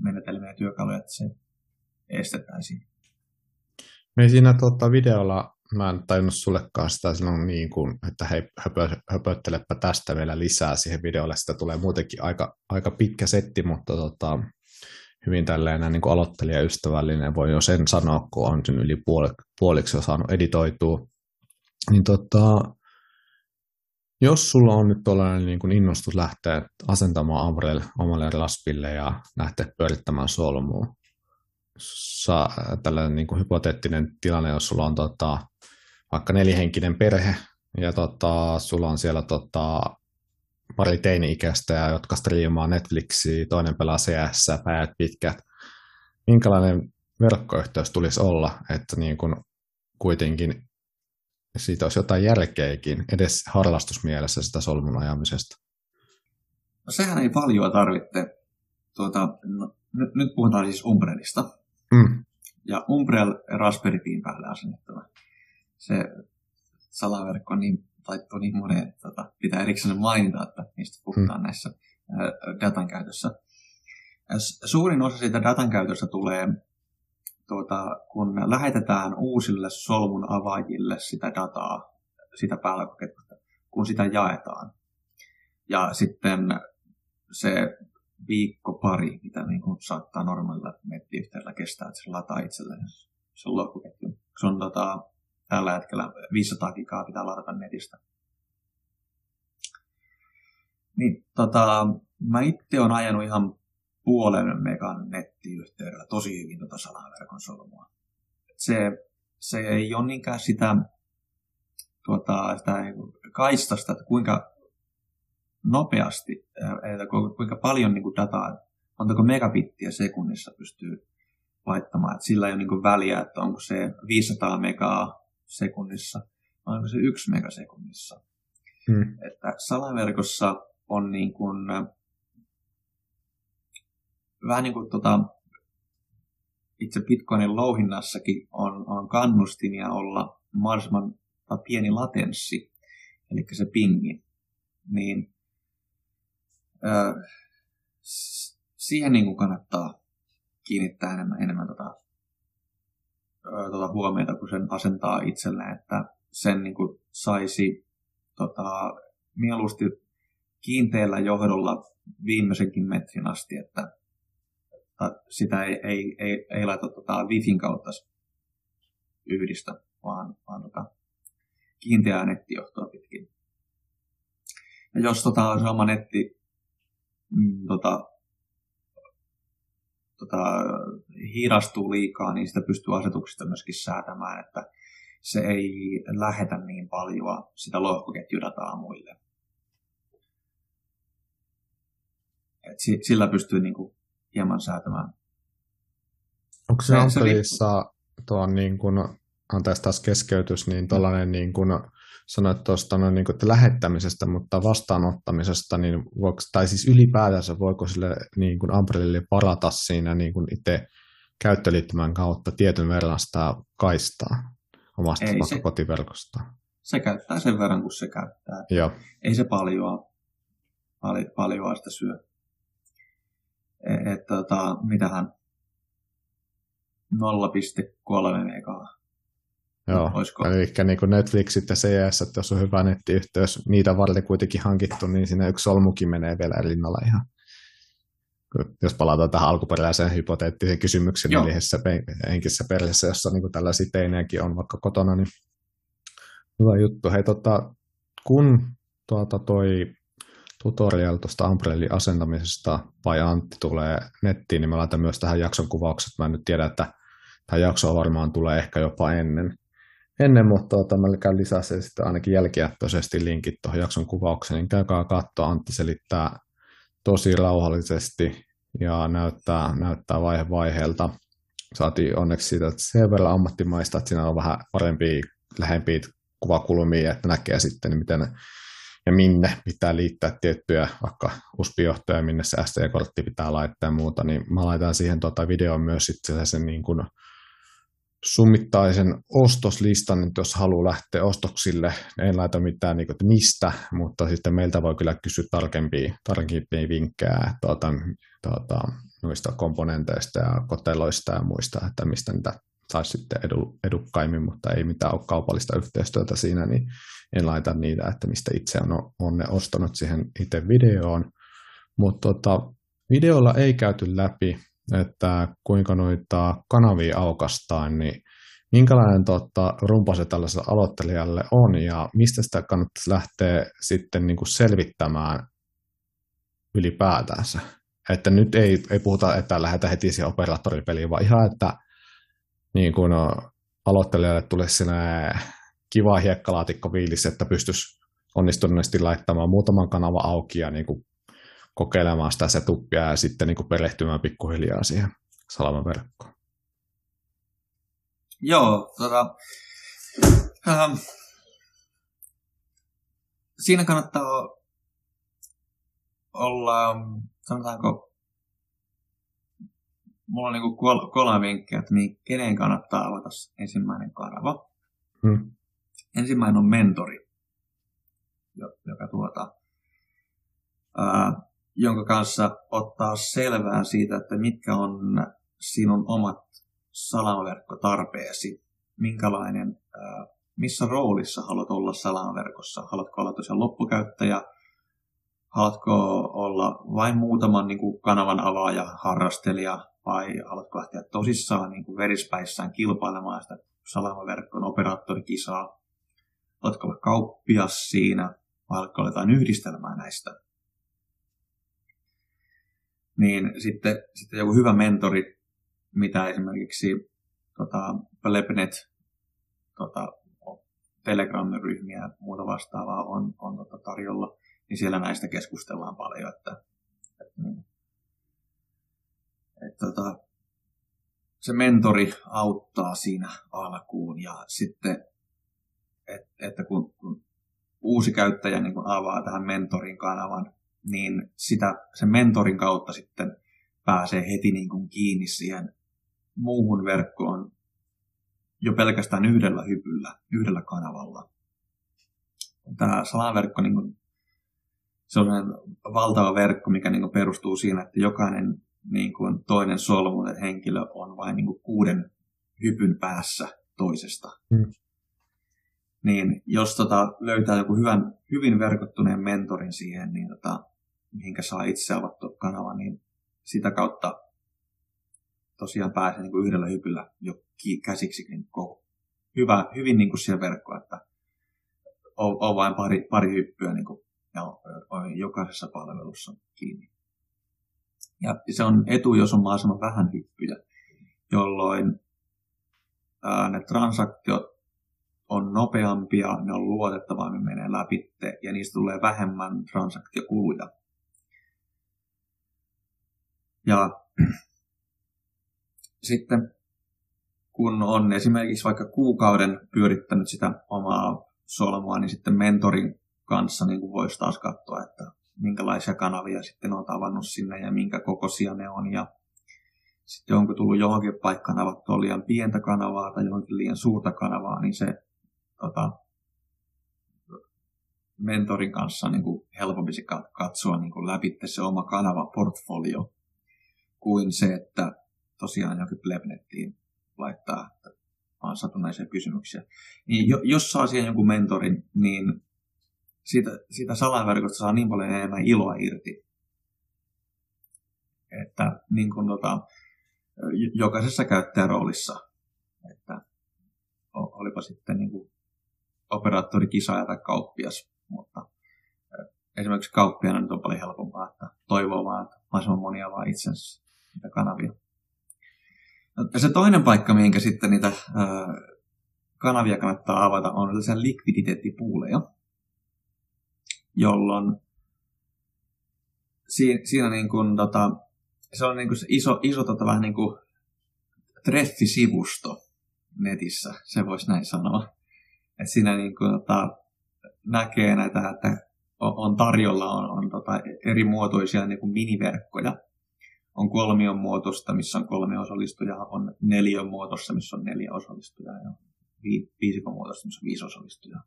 menetelmiä ja työkaluja, että se estettäisiin. Me siinä tota, videolla, mä en tajunnut sullekaan sitä silloin niin kuin, että hei, höpö, höpöttelepä tästä vielä lisää siihen videolle. Sitä tulee muutenkin aika, aika pitkä setti, mutta tota, hyvin tälleen niin kuin aloittelijaystävällinen, voi jo sen sanoa, kun on sen yli puoli, puoliksi jo saanut editoitua. Niin tota, jos sulla on nyt tällainen niin kuin innostus lähteä asentamaan Ambrel omalle raspille ja lähteä pyörittämään solmua, Sa, tällainen niin kuin hypoteettinen tilanne, jos sulla on tota, vaikka nelihenkinen perhe ja tota, sulla on siellä tota, pari teini-ikäistä, jotka striimaa Netflixiä, toinen pelaa CS, päät pitkät. Minkälainen verkkoyhteys tulisi olla, että niin kuin kuitenkin siitä olisi jotain järkeäkin, edes harrastusmielessä sitä solmun ajamisesta? No sehän ei paljon tarvitse. Tuota, no, nyt, nyt puhutaan siis Umbrellista. Mm. Ja Umbrel Raspberry Pin päälle asennettava. Se salaverkko on niin, tai on niin monen, että tota, pitää erikseen mainita, että mistä puhutaan mm. näissä ää, datan käytössä. Suurin osa siitä datan käytössä tulee tuota, kun lähetetään uusille solmun avaajille sitä dataa, sitä päällekoketjusta, kun sitä jaetaan. Ja sitten se viikko pari, mitä niin kuin saattaa normaalilla nettiyhteydellä kestää, että se lataa itselleen se loppuketju. Se on tota, tällä hetkellä 500 gigaa pitää ladata netistä. Niin, tota, mä itse olen ajanut ihan puolen megan nettiyhteydellä tosi hyvin tuota salaverkon solmua. Se, se ei ole niinkään sitä, tuota, sitä kaistasta, että kuinka nopeasti, että kuinka paljon niin kuin dataa, montako megabittiä sekunnissa pystyy laittamaan. Että sillä ei ole niin kuin väliä, että onko se 500 megaa sekunnissa vai onko se 1 megasekunnissa. Hmm. Että salaverkossa on niin kuin, vähän niin kuin tota, itse Bitcoinin louhinnassakin on, on kannustimia olla mahdollisimman pieni latenssi, eli se pingi, niin siihen niin kuin kannattaa kiinnittää enemmän, enemmän tota, tota huomiota, kun sen asentaa itselleen, että sen niin kuin saisi tota, mieluusti kiinteällä johdolla viimeisenkin metrin asti, että sitä ei, ei, ei, ei laita tota Wifin kautta yhdistä, vaan, vaan tota, kiinteää nettijohtoa pitkin. Ja jos tota, se oma netti mm, tota, tota, hidastuu liikaa, niin sitä pystyy asetuksista myöskin säätämään, että se ei lähetä niin paljon sitä lohkoketjudataa muille. Et sillä pystyy niinku hieman säätämään. Onko se Ampelissa tuon niin kuin, anteeksi taas keskeytys, niin tuollainen niin kuin sanoit tuosta no, niin kuin, että lähettämisestä, mutta vastaanottamisesta, niin voiko, tai siis ylipäätänsä voiko sille niin kuin Umbrellille varata siinä niin kuin itse käyttöliittymän kautta tietyn verran sitä kaistaa omasta Ei, se, kotiverkosta? Se käyttää sen verran, kun se käyttää. Joo. Ei se paljon, paljon, paljon sitä syö että tota, mitähän 0,3 megaa. Joo, Olisiko? eli niin kuin Netflixit ja CS, että jos on hyvä nettiyhteys, niitä varten kuitenkin hankittu, niin siinä yksi solmukin menee vielä rinnalla ihan. Jos palataan tähän alkuperäiseen hypoteettiseen kysymykseen neljässä henkisessä perheessä, jossa niin kuin tällaisia teinejäkin on vaikka kotona, niin hyvä juttu. Hei, tota, kun tuota, toi tutorial tuosta Umbrellin asentamisesta vai Antti tulee nettiin, niin mä laitan myös tähän jakson kuvaukset. Mä en nyt tiedä, että tämä jakso varmaan tulee ehkä jopa ennen. Ennen, mutta tuota, mä lisää se sitten ainakin jälkijättöisesti linkit tuohon jakson kuvaukseen, niin käykää katsoa. Antti selittää tosi rauhallisesti ja näyttää, näyttää vaihe vaiheelta. Saatiin onneksi siitä että sen verran ammattimaista, että siinä on vähän parempia, lähempiä kuvakulmia, että näkee sitten, miten ja minne pitää liittää tiettyjä vaikka USB-johtoja, minne se SD-kortti pitää laittaa ja muuta, niin mä laitan siihen tuota videoon myös sitten sen niin kuin summittaisen ostoslistan, että jos haluaa lähteä ostoksille, en laita mitään niin kuin, mistä, mutta sitten meiltä voi kyllä kysyä tarkempia, tarkempia vinkkejä tuota, tuota, noista komponenteista ja koteloista ja muista, että mistä niitä saisi sitten edu, edukkaimmin, mutta ei mitään ole kaupallista yhteistyötä siinä, niin en laita niitä, että mistä itse on, on ne ostanut siihen itse videoon. Mutta tota, videolla ei käyty läpi, että kuinka noita kanavia aukastaan, niin minkälainen tota, rumpa se tällaiselle aloittelijalle on ja mistä sitä kannattaisi lähteä sitten niin kuin selvittämään ylipäätänsä? Että nyt ei, ei puhuta, että lähdetään heti siihen operaattoripeliin, vaan ihan, että niin kuin aloittelijalle tulee sinne kiva hiekkalaatikko viilis, että pystyisi onnistuneesti laittamaan muutaman kanavan auki ja niin kuin kokeilemaan sitä setupia ja sitten niin kuin perehtymään pikkuhiljaa siihen salamaverkkoon. Joo, tota, ähm, siinä kannattaa olla, sanotaanko, mulla on niinku kol- kolme vinkkiä, että niin kenen kannattaa avata ensimmäinen kanava. Hmm. Ensimmäinen on mentori, joka tuota, ää, jonka kanssa ottaa selvää siitä, että mitkä on sinun omat salamaverkkotarpeesi, minkälainen, ää, missä roolissa haluat olla salamaverkossa. Haluatko olla tosiaan loppukäyttäjä, haluatko olla vain muutaman niin kuin kanavan avaaja, harrastelija, vai haluatko lähteä tosissaan niin kuin verispäissään kilpailemaan sitä salamaverkon operaattorikisaa? Haluatko olla kauppias siinä, vai haluatko olla jotain yhdistelmää näistä? Niin sitten, sitten joku hyvä mentori, mitä esimerkiksi tota, Plebnet, tota, Telegram-ryhmiä ja muuta vastaavaa on, on tota, tarjolla, niin siellä näistä keskustellaan paljon, että, että, niin, että tota, se mentori auttaa siinä alkuun ja sitten, että, että kun, kun uusi käyttäjä niin kun avaa tähän mentorin kanavan, niin sitä sen mentorin kautta sitten pääsee heti niin kuin kiinni siihen muuhun verkkoon jo pelkästään yhdellä hypyllä, yhdellä kanavalla. Tämä salaverkko, niin kuin, se on valtava verkko, mikä niin kuin perustuu siinä, että jokainen niin kuin toinen solmu henkilö on vain niin kuin kuuden hypyn päässä toisesta. Mm. Niin jos tota, löytää joku hyvän, hyvin verkottuneen mentorin siihen, niin tota, mihinkä saa itse avattu kanava, niin sitä kautta tosiaan pääsee niin kuin yhdellä hypyllä jo käsiksi niin kuin hyvä, hyvin niin kuin siellä verkkoa, että on, on vain pari, pari hyppyä niin kuin, ja on jokaisessa palvelussa kiinni. Ja se on etu, jos on mahdollisimman vähän hyppyjä, jolloin ää, ne transaktiot on nopeampia, ne on luotettavammin menee läpi ja niistä tulee vähemmän transaktiokuluja. Ja sitten kun on esimerkiksi vaikka kuukauden pyörittänyt sitä omaa solmua, niin sitten mentorin kanssa niin kuin voisi taas katsoa, että minkälaisia kanavia sitten on tavannut sinne ja minkä kokoisia ne on. Ja sitten onko tullut johonkin paikkaan avattua liian pientä kanavaa tai johonkin liian suurta kanavaa, niin se tota, mentorin kanssa niin helpompi katsoa niin kuin läpi se oma kanava portfolio kuin se, että tosiaan johonkin Plebnettiin laittaa vaan satunnaisia kysymyksiä. Niin jos saa siihen jonkun mentorin, niin siitä, siitä salaverkosta saa niin paljon enemmän iloa irti. Että niin kuin tota, jokaisessa käyttäjäroolissa, että olipa sitten niin kuin operaattori, kisaaja tai kauppias, mutta esimerkiksi kauppiana nyt on paljon helpompaa, että toivoo vaan, että mahdollisimman moni avaa itsensä niitä kanavia. Ja se toinen paikka, mihinkä sitten niitä ää, kanavia kannattaa avata, on sellaisia likviditeettipuuleja, jolloin siinä, siinä niin kuin, tota, se on niin kuin se iso, iso tota, vähän niin kuin treffisivusto netissä, se voisi näin sanoa. Et siinä niin kuin, tota, näkee näitä, että on tarjolla on, on tota, eri muotoisia niin kuin miniverkkoja, on kolmion muotoista, missä on kolme osallistujaa, on neljön muotoista, missä on neljä osallistujaa ja viisikon muotoista, missä on viisi osallistujaa.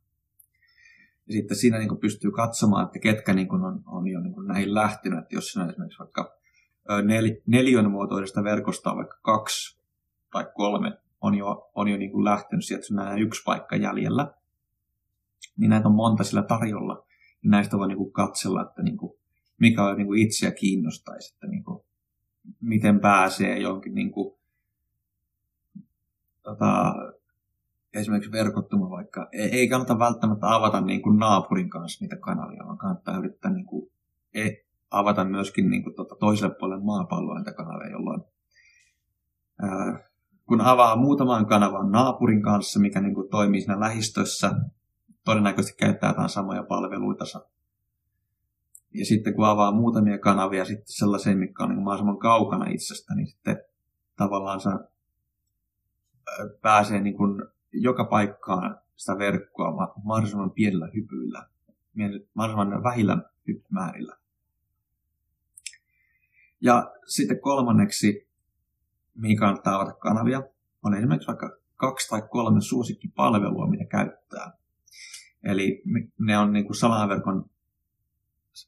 Ja sitten siinä niin pystyy katsomaan, että ketkä niin on, on jo niin näihin lähtenyt. Että jos siinä esimerkiksi vaikka nel, neljön muotoisesta verkosta on vaikka kaksi tai kolme on jo, on jo niin lähtenyt, sieltä on yksi paikka jäljellä, niin näitä on monta sillä tarjolla. Ja näistä voi niin katsella, että niin kuin, mikä on niin itseä kiinnostaisi, että niin kuin, miten pääsee jonkin niin kuin, tota, esimerkiksi verkottuma vaikka, ei, ei kannata välttämättä avata niin kuin naapurin kanssa niitä kanavia, vaan kannattaa yrittää niin kuin, e, avata myöskin niin kuin, tuota, toiselle puolelle maapalloa niitä kanavia, jolloin ää, kun avaa muutaman kanavan naapurin kanssa, mikä niin kuin, toimii siinä lähistössä, todennäköisesti käyttää jotain samoja palveluita. Ja sitten kun avaa muutamia kanavia sitten sellaiseen, mikä on niin mahdollisimman kaukana itsestä, niin sitten tavallaan se pääsee niin kuin joka paikkaan sitä verkkoa mahdollisimman pienellä hypyillä, mahdollisimman vähillä hyppymäärillä. Ja sitten kolmanneksi, mihin kannattaa avata kanavia, on esimerkiksi vaikka kaksi tai kolme suosikkipalvelua, mitä käyttää. Eli ne on niin kuin salaverkon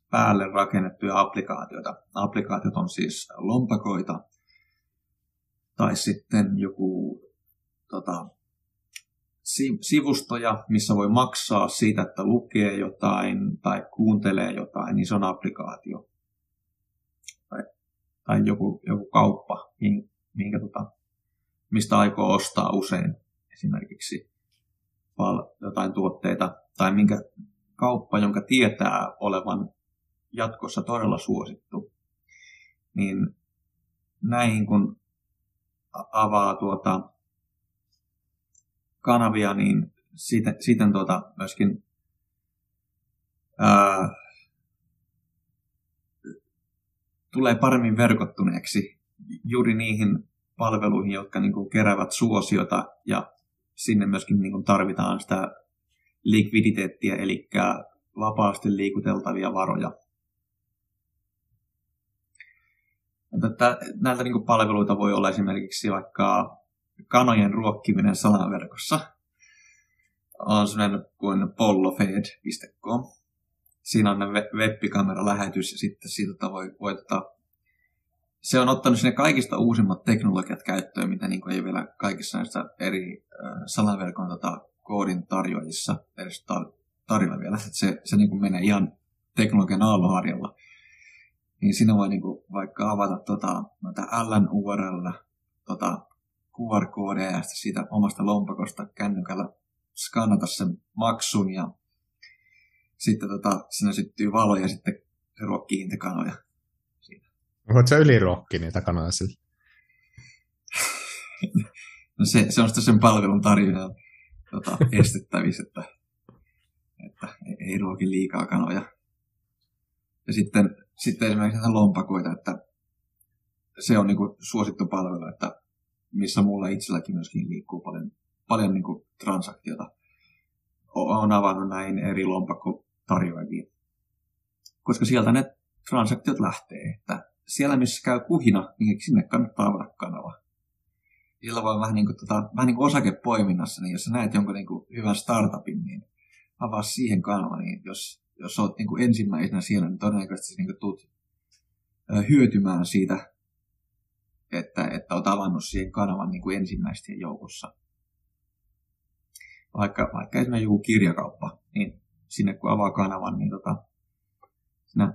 päälle rakennettuja applikaatioita. Applikaatiot on siis lompakoita tai sitten joku tota, sivustoja, missä voi maksaa siitä, että lukee jotain tai kuuntelee jotain, niin se on applikaatio. Tai, tai joku, joku kauppa, minkä, tota, mistä aikoo ostaa usein esimerkiksi jotain tuotteita, tai minkä kauppa, jonka tietää olevan jatkossa todella suosittu, niin näihin kun avaa tuota kanavia, niin siten, siten tuota myöskin ää, tulee paremmin verkottuneeksi juuri niihin palveluihin, jotka niin kuin keräävät suosiota ja sinne myöskin niin kuin tarvitaan sitä likviditeettiä, eli vapaasti liikuteltavia varoja. Mutta näiltä niin palveluita voi olla esimerkiksi vaikka kanojen ruokkiminen salaverkossa. On sellainen kuin pollofed.com. Siinä on webbikamera-lähetys ja sitten siitä voi, voi tota, se on ottanut sinne kaikista uusimmat teknologiat käyttöön, mitä niin kuin ei vielä kaikissa näissä eri salaverkon tota, koodin tarjoajissa edes tar- tarjolla vielä. Se se niin kuin menee ihan teknologian aalloharjalla. Niin siinä voi niin kuin vaikka avata tota, noita LNURL tota, QR-koodeja ja siitä omasta lompakosta kännykällä skannata sen maksun ja sitten tota, sinne syttyy valo ja sitten se ruokkii hintakanoja. Voit sä yliruokki niitä kanoja sille? no se, se on sitten sen palvelun tarjonnan tota, estettävissä, että, että ei ruoki liikaa kanoja. Ja sitten, sitten esimerkiksi lompakoita, että se on niinku suosittu palvelu, että missä mulla itselläkin myöskin liikkuu paljon, paljon niinku transaktiota. Olen avannut näin eri lompakkotarjoajia. Koska sieltä ne transaktiot lähtee. Että siellä, missä käy kuhina, niin sinne kannattaa avata kanava. Sillä voi vähän niin kuin, tota, vähän niin kuin osakepoiminnassa, niin jos sä näet jonkun niin kuin hyvän startupin, niin avaa siihen kanava, niin jos, jos olet niin kuin ensimmäisenä siellä, niin todennäköisesti niin tulet hyötymään siitä, että, että olet avannut siihen kanavan niin kuin ensimmäisten joukossa. Vaikka, vaikka esimerkiksi joku kirjakauppa, niin sinne kun avaa kanavan, niin tota, siinä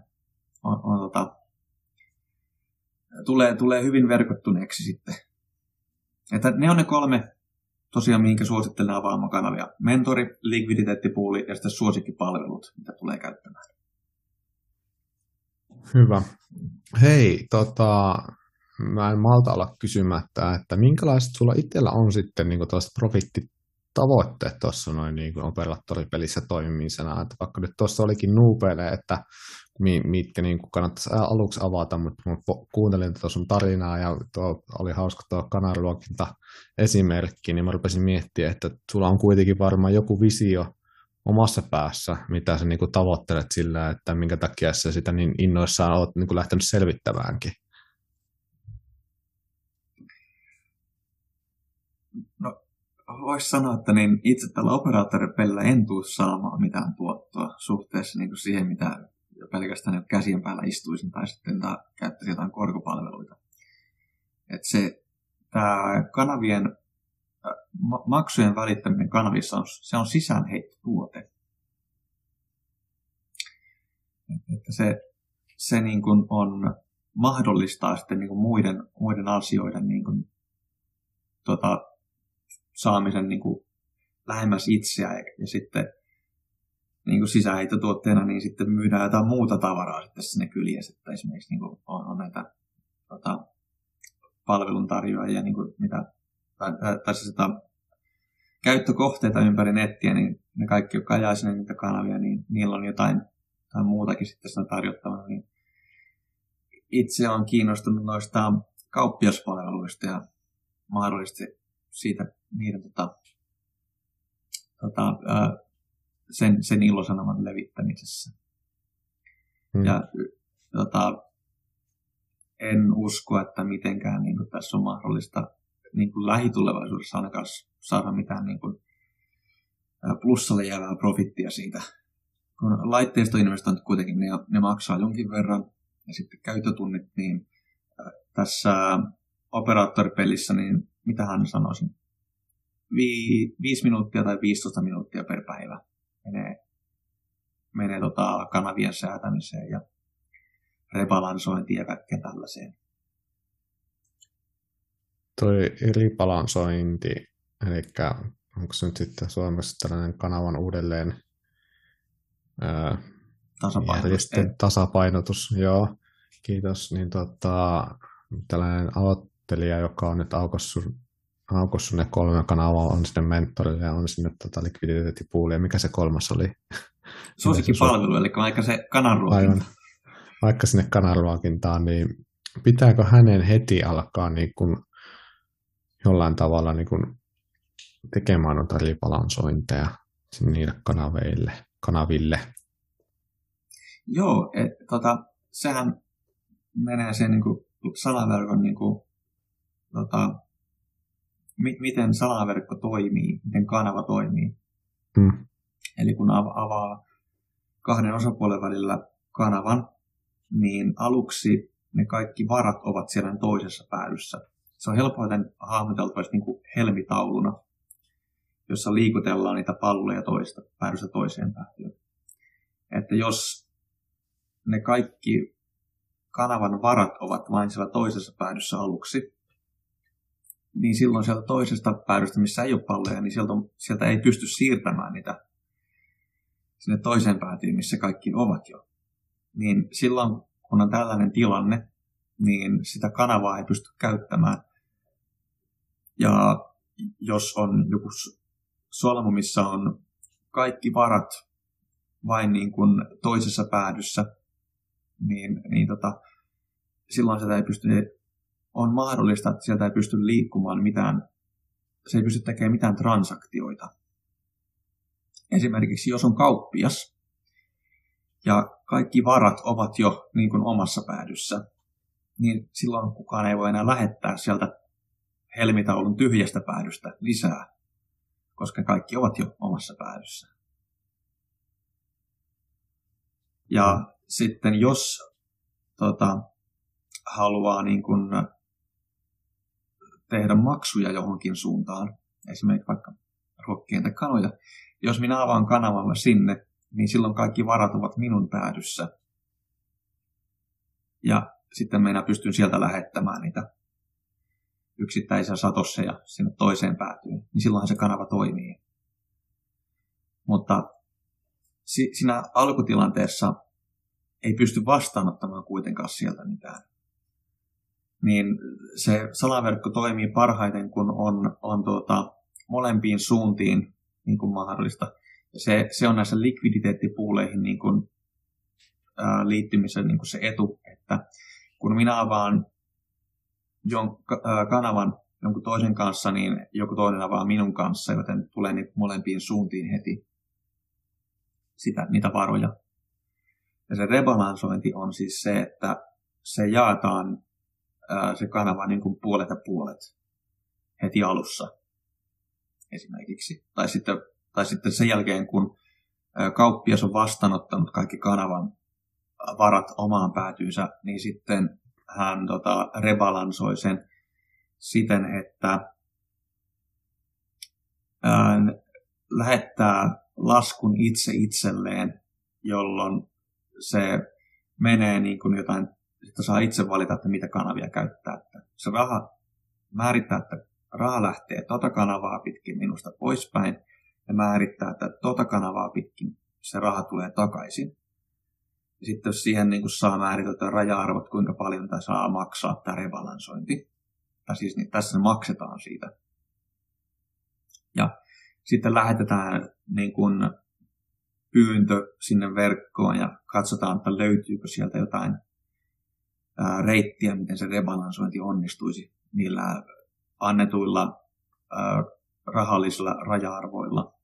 on, on tota, tulee, tulee hyvin verkottuneeksi sitten. Että ne on ne kolme tosiaan, minkä suosittelen avaamokanavia. Mentori, likviditeettipuuli ja sitten suosikkipalvelut, mitä tulee käyttämään. Hyvä. Hei, tota, mä en malta olla kysymättä, että minkälaiset sulla itsellä on sitten niin profittitavoitteet tuossa noin niin kuin operaattoripelissä toimimisena, että vaikka nyt tuossa olikin nuupeille, että mitkä niin kuin kannattaisi aluksi avata, mutta kuuntelin tuota sun tarinaa ja tuo oli hauska tuo kanaruokinta esimerkki, niin mä rupesin miettimään, että sulla on kuitenkin varmaan joku visio omassa päässä, mitä sä niin kuin tavoittelet sillä, että minkä takia sä sitä niin innoissaan oot niin kuin lähtenyt selvittämäänkin. No, voisi sanoa, että niin itse tällä operaattoripelillä en tule saamaan mitään tuottoa suhteessa niin kuin siihen, mitä pelkästään käsien päällä istuisin tai sitten ta, käyttäisin jotain korkopalveluita. Et se, tämä kanavien, ma- maksujen välittäminen kanavissa on, se on sisäänheittotuote. Että se, se niin kuin on, mahdollistaa sitten niin kuin muiden, muiden asioiden niin kuin, tota, saamisen niin kuin lähemmäs itseä ja, ja sitten niin kuin sisäheittotuotteena, niin sitten myydään jotain muuta tavaraa sitten sinne kyliin. Sitten esimerkiksi niin kuin on, on näitä tota, palveluntarjoajia, niin kuin mitä, tai, tai, siis sitä käyttökohteita ympäri nettiä, niin ne kaikki, jotka ajaa sinne niitä kanavia, niin niillä on jotain tai muutakin sitten sitä tarjottavana. Niin itse olen kiinnostunut noista kauppiaspalveluista ja mahdollisesti siitä niiden tota, tota, sen, sen ilosanoman levittämisessä. Hmm. Ja tota, en usko, että mitenkään niin kuin tässä on mahdollista niin kuin lähitulevaisuudessa ainakaan saada mitään niin kuin, plussalle jäävää profittia siitä. Kun laitteistoinvestoinnit kuitenkin ne, ne maksaa jonkin verran, ja sitten käyttötunnit, niin tässä operaattoripelissä, niin mitä hän sanoisin, Vi, 5 minuuttia tai 15 minuuttia per päivä menee, menee tota kanavien säätämiseen ja rebalansointiin ja kaikkeen tällaiseen. Toi ribalansointi, eli onko se nyt sitten Suomessa tällainen kanavan uudelleen ää, tasapainotus. tasapainotus, joo, kiitos. Niin tota, tällainen aloittelija, joka on nyt aukossut, aukossut ne kolme kanavaa, on sinne mentorille ja on sinne tota likviditeettipuuli. mikä se kolmas oli? Suosikkipalvelu, eli vaikka se kananruokinta. Vaikka sinne kananruokintaan, niin pitääkö hänen heti alkaa niin kuin jollain tavalla niin kuin tekemään noita ribalansointeja niille kanaveille, kanaville? Joo, et, tota, sehän menee sen niin kuin, salaverkon, niin kuin, tota, mi- miten salaverkko toimii, miten kanava toimii. Hmm. Eli kun avaa kahden osapuolen välillä kanavan, niin aluksi ne kaikki varat ovat siellä toisessa päädyssä. Se on helpoiten hahmoteltavasti niin kuin helmitauluna, jossa liikutellaan niitä palloja toista päädystä toiseen päätyyn. Että jos ne kaikki kanavan varat ovat vain siellä toisessa päädyssä aluksi, niin silloin sieltä toisesta päädystä, missä ei ole palloja, niin sieltä, sieltä ei pysty siirtämään niitä sinne toiseen päätyyn, missä kaikki ovat jo. Niin silloin, kun on tällainen tilanne, niin sitä kanavaa ei pysty käyttämään. Ja jos on joku solmu, missä on kaikki varat vain niin kuin toisessa päädyssä, niin, niin tota, silloin sitä ei pysty, on mahdollista, että sieltä ei pysty liikkumaan mitään, se ei pysty tekemään mitään transaktioita. Esimerkiksi jos on kauppias ja kaikki varat ovat jo niin kuin omassa päädyssä, niin silloin kukaan ei voi enää lähettää sieltä helmitaulun tyhjästä päädystä lisää, koska kaikki ovat jo omassa päädyssä. Ja sitten jos tota, haluaa niin kun, tehdä maksuja johonkin suuntaan, esimerkiksi vaikka ruokkien tai kanoja, jos minä avaan kanavalla sinne, niin silloin kaikki varat ovat minun päädyssä. Ja sitten minä pystyn sieltä lähettämään niitä yksittäisiä satosseja sinne toiseen päätyyn, niin silloinhan se kanava toimii. Mutta siinä alkutilanteessa ei pysty vastaanottamaan kuitenkaan sieltä mitään. Niin se salaverkko toimii parhaiten, kun on, on tuota, molempiin suuntiin niin kuin mahdollista. Se, se on näissä likviditeettipuuleihin niin kuin, ää, liittymisen niin kuin se etu, että kun minä avaan jon, ää, kanavan jonkun toisen kanssa, niin joku toinen avaa minun kanssa, joten tulee niitä molempiin suuntiin heti sitä, niitä varoja. Ja se rebalansointi on siis se, että se jaetaan ää, se kanava niin kuin puolet ja puolet heti alussa esimerkiksi. Tai sitten, tai sitten sen jälkeen, kun kauppias on vastaanottanut kaikki kanavan varat omaan päätyynsä, niin sitten hän tota, rebalansoi sen siten, että ää, lähettää laskun itse itselleen, jolloin se menee niin kuin jotain, että saa itse valita, että mitä kanavia käyttää. Että se raha määrittää, että raha lähtee tota kanavaa pitkin minusta poispäin, ja määrittää, että tuota kanavaa pitkin se raha tulee takaisin. Ja sitten jos siihen niin saa määriteltyä raja-arvot, kuinka paljon tämä saa maksaa tämä rebalansointi, tai siis niin tässä maksetaan siitä. Ja sitten lähetetään niin kuin pyyntö sinne verkkoon ja katsotaan, että löytyykö sieltä jotain reittiä, miten se rebalansointi onnistuisi niillä annetuilla rahallisilla raja-arvoilla.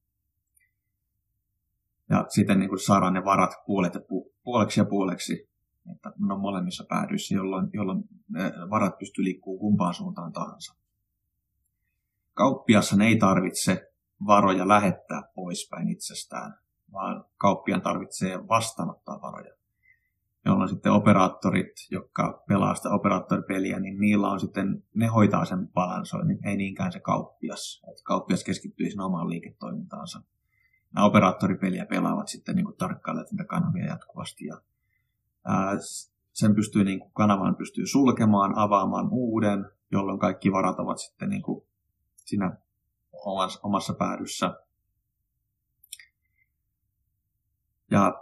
Ja sitten niin kuin saadaan ne varat puolet ja pu- puoleksi ja puoleksi, että ne on molemmissa päädyissä, jolloin, jolloin ne varat pystyy liikkumaan kumpaan suuntaan tahansa. Kauppiassa ei tarvitse varoja lähettää poispäin itsestään, vaan kauppian tarvitsee vastaanottaa varoja. Jolloin sitten operaattorit, jotka pelaa sitä operaattoripeliä, niin niillä on sitten, ne hoitaa sen balansoinnin, ei niinkään se kauppias. Että kauppias keskittyy sen omaan liiketoimintaansa. Nämä operaattoripeliä pelaavat sitten niin tarkkailevat niitä kanavia jatkuvasti. Ja, ää, sen pystyy, niin kuin, kanavan pystyy sulkemaan, avaamaan uuden, jolloin kaikki varat ovat sitten niin kuin, siinä omassa, omassa päädyssä. Ja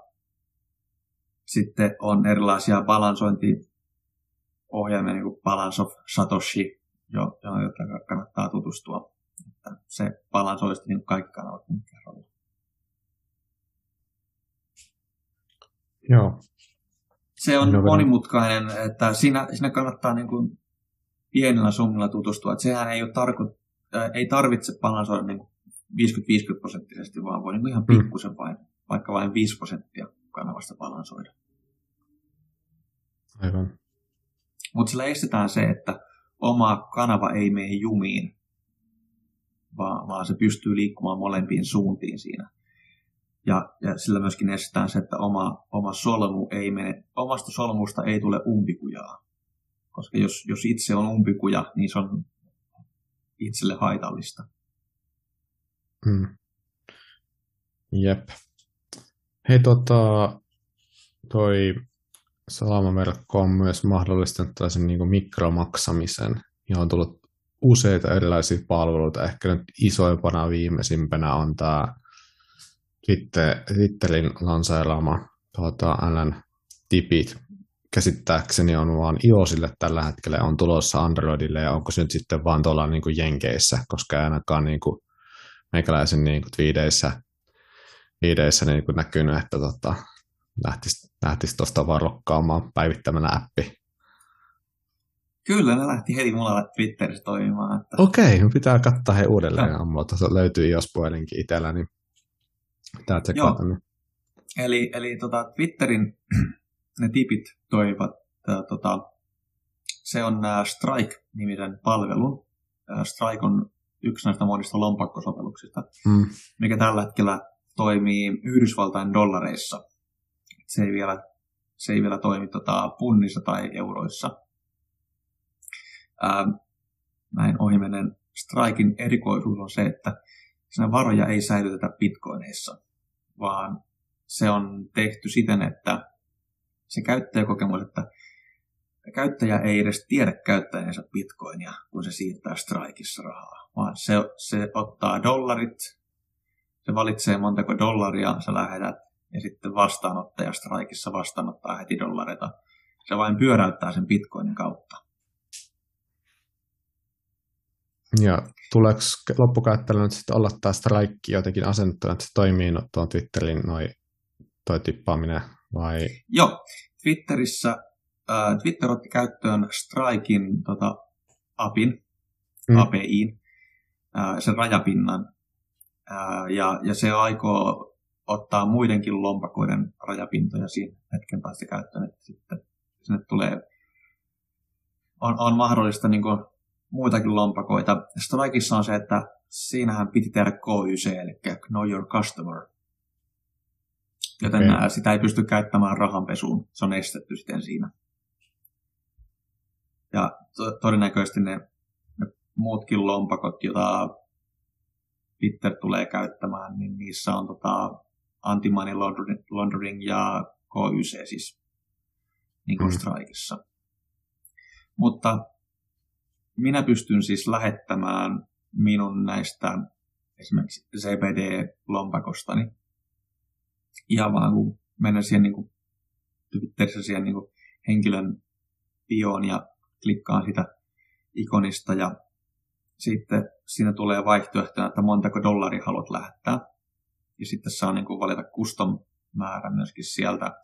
sitten on erilaisia balansointiohjelmia, niin kuin Balance of Satoshi, jo, joita kannattaa tutustua. Että se balansoi niin kaikki kanavat kerralla. Joo. Se on No, monimutkainen, että siinä, siinä kannattaa niin kuin pienillä summilla tutustua. Että sehän ei, ole tarko, äh, ei tarvitse balansoida niin 50-50 prosenttisesti, vaan voi niin ihan Mm. pikkusen vain, vaikka vain 5 prosenttia kanavasta balansoida. Aivan. Mutta sillä estetään se, että oma kanava ei mene jumiin, vaan, vaan se pystyy liikkumaan molempiin suuntiin siinä. Ja, ja sillä myöskin estetään se, että oma, oma solmu ei mene, omasta solmusta ei tule umpikujaa. Koska jos, jos itse on umpikuja, niin se on itselle haitallista. Mm. Jep. Hei, tota, toi salamaverkko on myös mahdollistanut tällaisen niin mikromaksamisen, ja on tullut useita erilaisia palveluita. Ehkä nyt isoimpana viimeisimpänä on tämä Twitter, Twitterin lanseeraama tuota, LN tipit. Käsittääkseni on vaan iOSille tällä hetkellä, on tulossa Androidille, ja onko se nyt sitten vaan tuolla niin kuin Jenkeissä, koska ainakaan niin kuin meikäläisen niin kuin tweedeissä, tweedeissä niin kuin näkynyt, että tota, lähtisi, lähtisi tuosta vaan rokkaamaan päivittämällä appi. Kyllä, ne lähti heti mulla Twitterissä toimimaan. Että Okei, okay, pitää katsoa he uudelleen. Joo. Mutta tuossa löytyy iOS-puhelinkin itsellä, niin pitää tsekata. Niin. Eli, eli tota, Twitterin ne tipit toimivat. Tää, tota, se on äh, Strike-nimisen palvelun. Äh, Strike on yksi näistä monista lompakkosovelluksista, Mm. mikä tällä hetkellä toimii Yhdysvaltain dollareissa. Se ei vielä, se ei vielä toimi tota, punnissa tai euroissa. Ähm, näin ohimennen Strikein erikoisuus on se, että siinä varoja ei säilytetä bitcoineissa, vaan se on tehty siten, että se käyttäjäkokemus, että käyttäjä ei edes tiedä käyttäjänsä bitcoinia, kun se siirtää Strikeissa rahaa, vaan se, se ottaa dollarit, se valitsee montako dollaria sä lähetät, ja sitten vastaanottaja Strikeissa vastaanottaa heti dollareita. Se vain pyöräyttää sen bitcoinin kautta. Ja tuleeko loppukäyttäjällä nyt sitten olla tämä strike jotenkin asennettuna, että se toimii no, tuon Twitterin noi, toi tippaaminen vai? Joo, Twitterissä, äh, Twitter otti käyttöön Strikein tota, apin, Mm. APIin, äh, sen rajapinnan, ja, ja se aikoo ottaa muidenkin lompakoiden rajapintoja siinä hetken päästä käyttöön, että sitten sinne tulee, on, on mahdollista niin kuin, muitakin lompakoita. Strikeissa on se, että siinähän piti tehdä KYC, eli Know Your Customer, joten okay. sitä ei pysty käyttämään rahanpesuun. Se on estetty sitten siinä. Ja to- todennäköisesti ne, ne muutkin lompakot, joita Twitter tulee käyttämään, niin niissä on tota anti-money laundering- ja KYC siis niin kuin Mm. Strikeissa. Mutta minä pystyn siis lähettämään minun näistä esimerkiksi CBD-lompakostani. Ihan vaan kun mennä siihen niin kuin, Twitterissä siihen niin kuin, henkilön bioon ja klikkaan sitä ikonista ja sitten siinä tulee vaihtoehtona, että montako dollaria haluat lähettää. Ja sitten saa niin kuin valita custom määrä myöskin sieltä.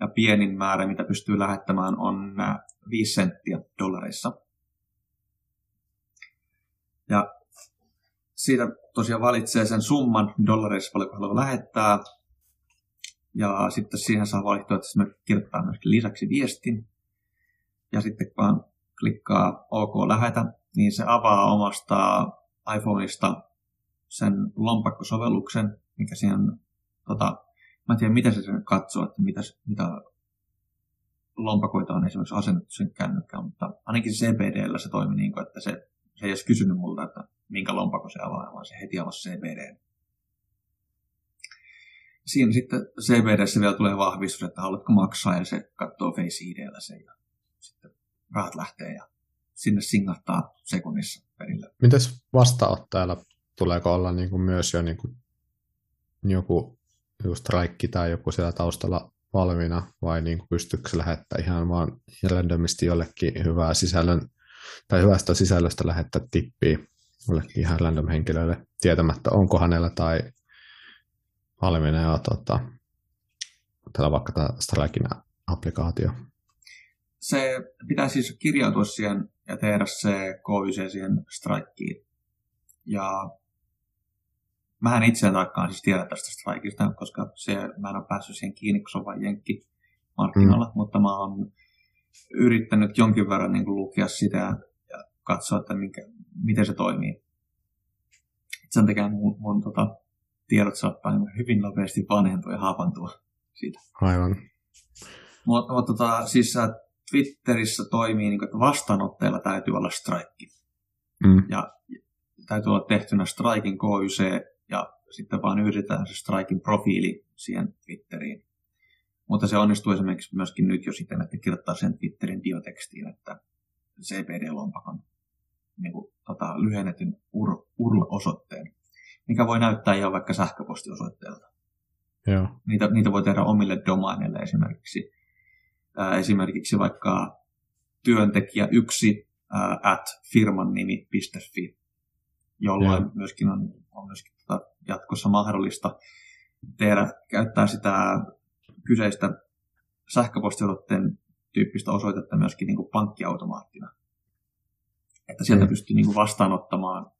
Ja pienin määrä, mitä pystyy lähettämään, on 5 senttiä dollareissa. Ja siitä tosiaan valitsee sen summan dollareissa, paljonko haluaa lähettää. Ja sitten siihen saa valittua, että se kirjoittaa myöskin lisäksi viestin. Ja sitten kun klikkaa OK lähetä, niin se avaa omasta iPhoneista sen lompakkosovelluksen, mikä siihen, tota, mä en tiedä mitä se sen katsoo, että mitä, mitä lompakoita on esimerkiksi asennettu sen kännykkään, mutta ainakin CBDllä se toimi niin kuin, että se, se ei edes kysynyt multa, että minkä lompako se avaa, vaan se heti avasi CBD. Siinä sitten CBDssä vielä tulee vahvistus, että haluatko maksaa, ja se katsoo Face IDllä sen, ja sitten rahat lähtee, ja sinne singahtaa sekunnissa perille. Mites vastaanottajalla tuleeko olla niin kuin myös jo niin kuin joku just raikki tai joku siellä taustalla valmiina, vai niin kuin pystyykö se lähettää ihan vaan randomisti jollekin hyvää sisällön tai hyvästä sisällöstä lähettää tippiä jollekin ihan random henkilölle tietämättä, onko hänellä tai valmiina jo tota, tällä vaikka tämä Strikin applikaatio. Se pitää siis kirjautua siihen ja tehdä se KYC siihen Strikeen. Ja mä en itse tarkkaan siis tiedä tästä Strikeista, koska se, mä en ole päässyt siihen kiinni, kun se on vain jenkki markkinoilla, mm. mutta mä oon yrittänyt jonkin verran niin kuin lukea sitä ja katsoa, että minkä, miten se toimii. Sen takia mun, mun tota, tiedot saattaa niin hyvin nopeasti vanhentua ja haapantua siitä. Aivan. Mutta mut, tota, siis Twitterissä toimii, niin kuin, että vastaanotteella täytyy olla strike. Mm. Ja täytyy olla tehtynä Strikin KYC ja sitten vaan yhdistetään se Strikin profiili siihen Twitteriin. Mutta se onnistuu esimerkiksi myöskin nyt jo sitten, että kirjoittaa sen Twitterin biotekstiin, että CPD-lompakon niin kuin, tota, lyhennetyn UR, URL-osoitteen, mikä voi näyttää ihan vaikka sähköpostiosoitteelta. Joo. Niitä, niitä voi tehdä omille domaineille esimerkiksi. Esimerkiksi vaikka työntekijä yksi at firman nimi.fi, jolloin Joo. myöskin on, on myöskin tota jatkossa mahdollista tehdä, käyttää sitä kyseistä sähköpostiosoitteen tyyppistä osoitetta myöskin niin kuin pankkiautomaattina että sieltä mm. pystyy niin kuin vastaanottamaan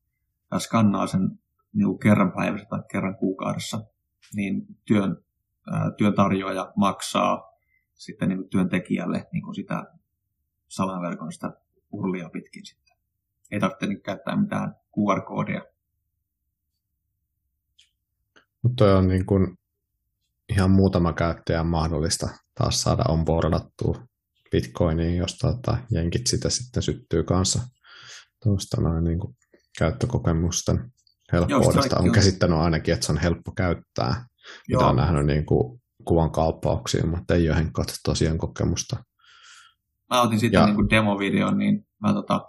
ja skannaa sen niin kuin kerran päivässä tai kerran kuukaudessa, niin työn, ää, työntarjoaja maksaa sitten niin kuin työntekijälle niin kuin sitä salaverkon sitä urlia pitkin sitten. Ei tarvitse niin käyttää mitään QR-koodia. Mutta on niin kuin ihan muutama käyttäjä mahdollista taas saada onboardattua Bitcoiniin, jos tuota, jenkit sitä sitten syttyy kanssa tuosta noin niin kuin käyttökokemusten helppoudesta. on käsittänyt ainakin, että se on helppo käyttää. Joo. Mitä on nähnyt niin kuin kuvan kauppauksia, mutta ei ole henkkoa tosiaan kokemusta. Mä otin sitten ja... niin kuin demovideon, niin mä tota,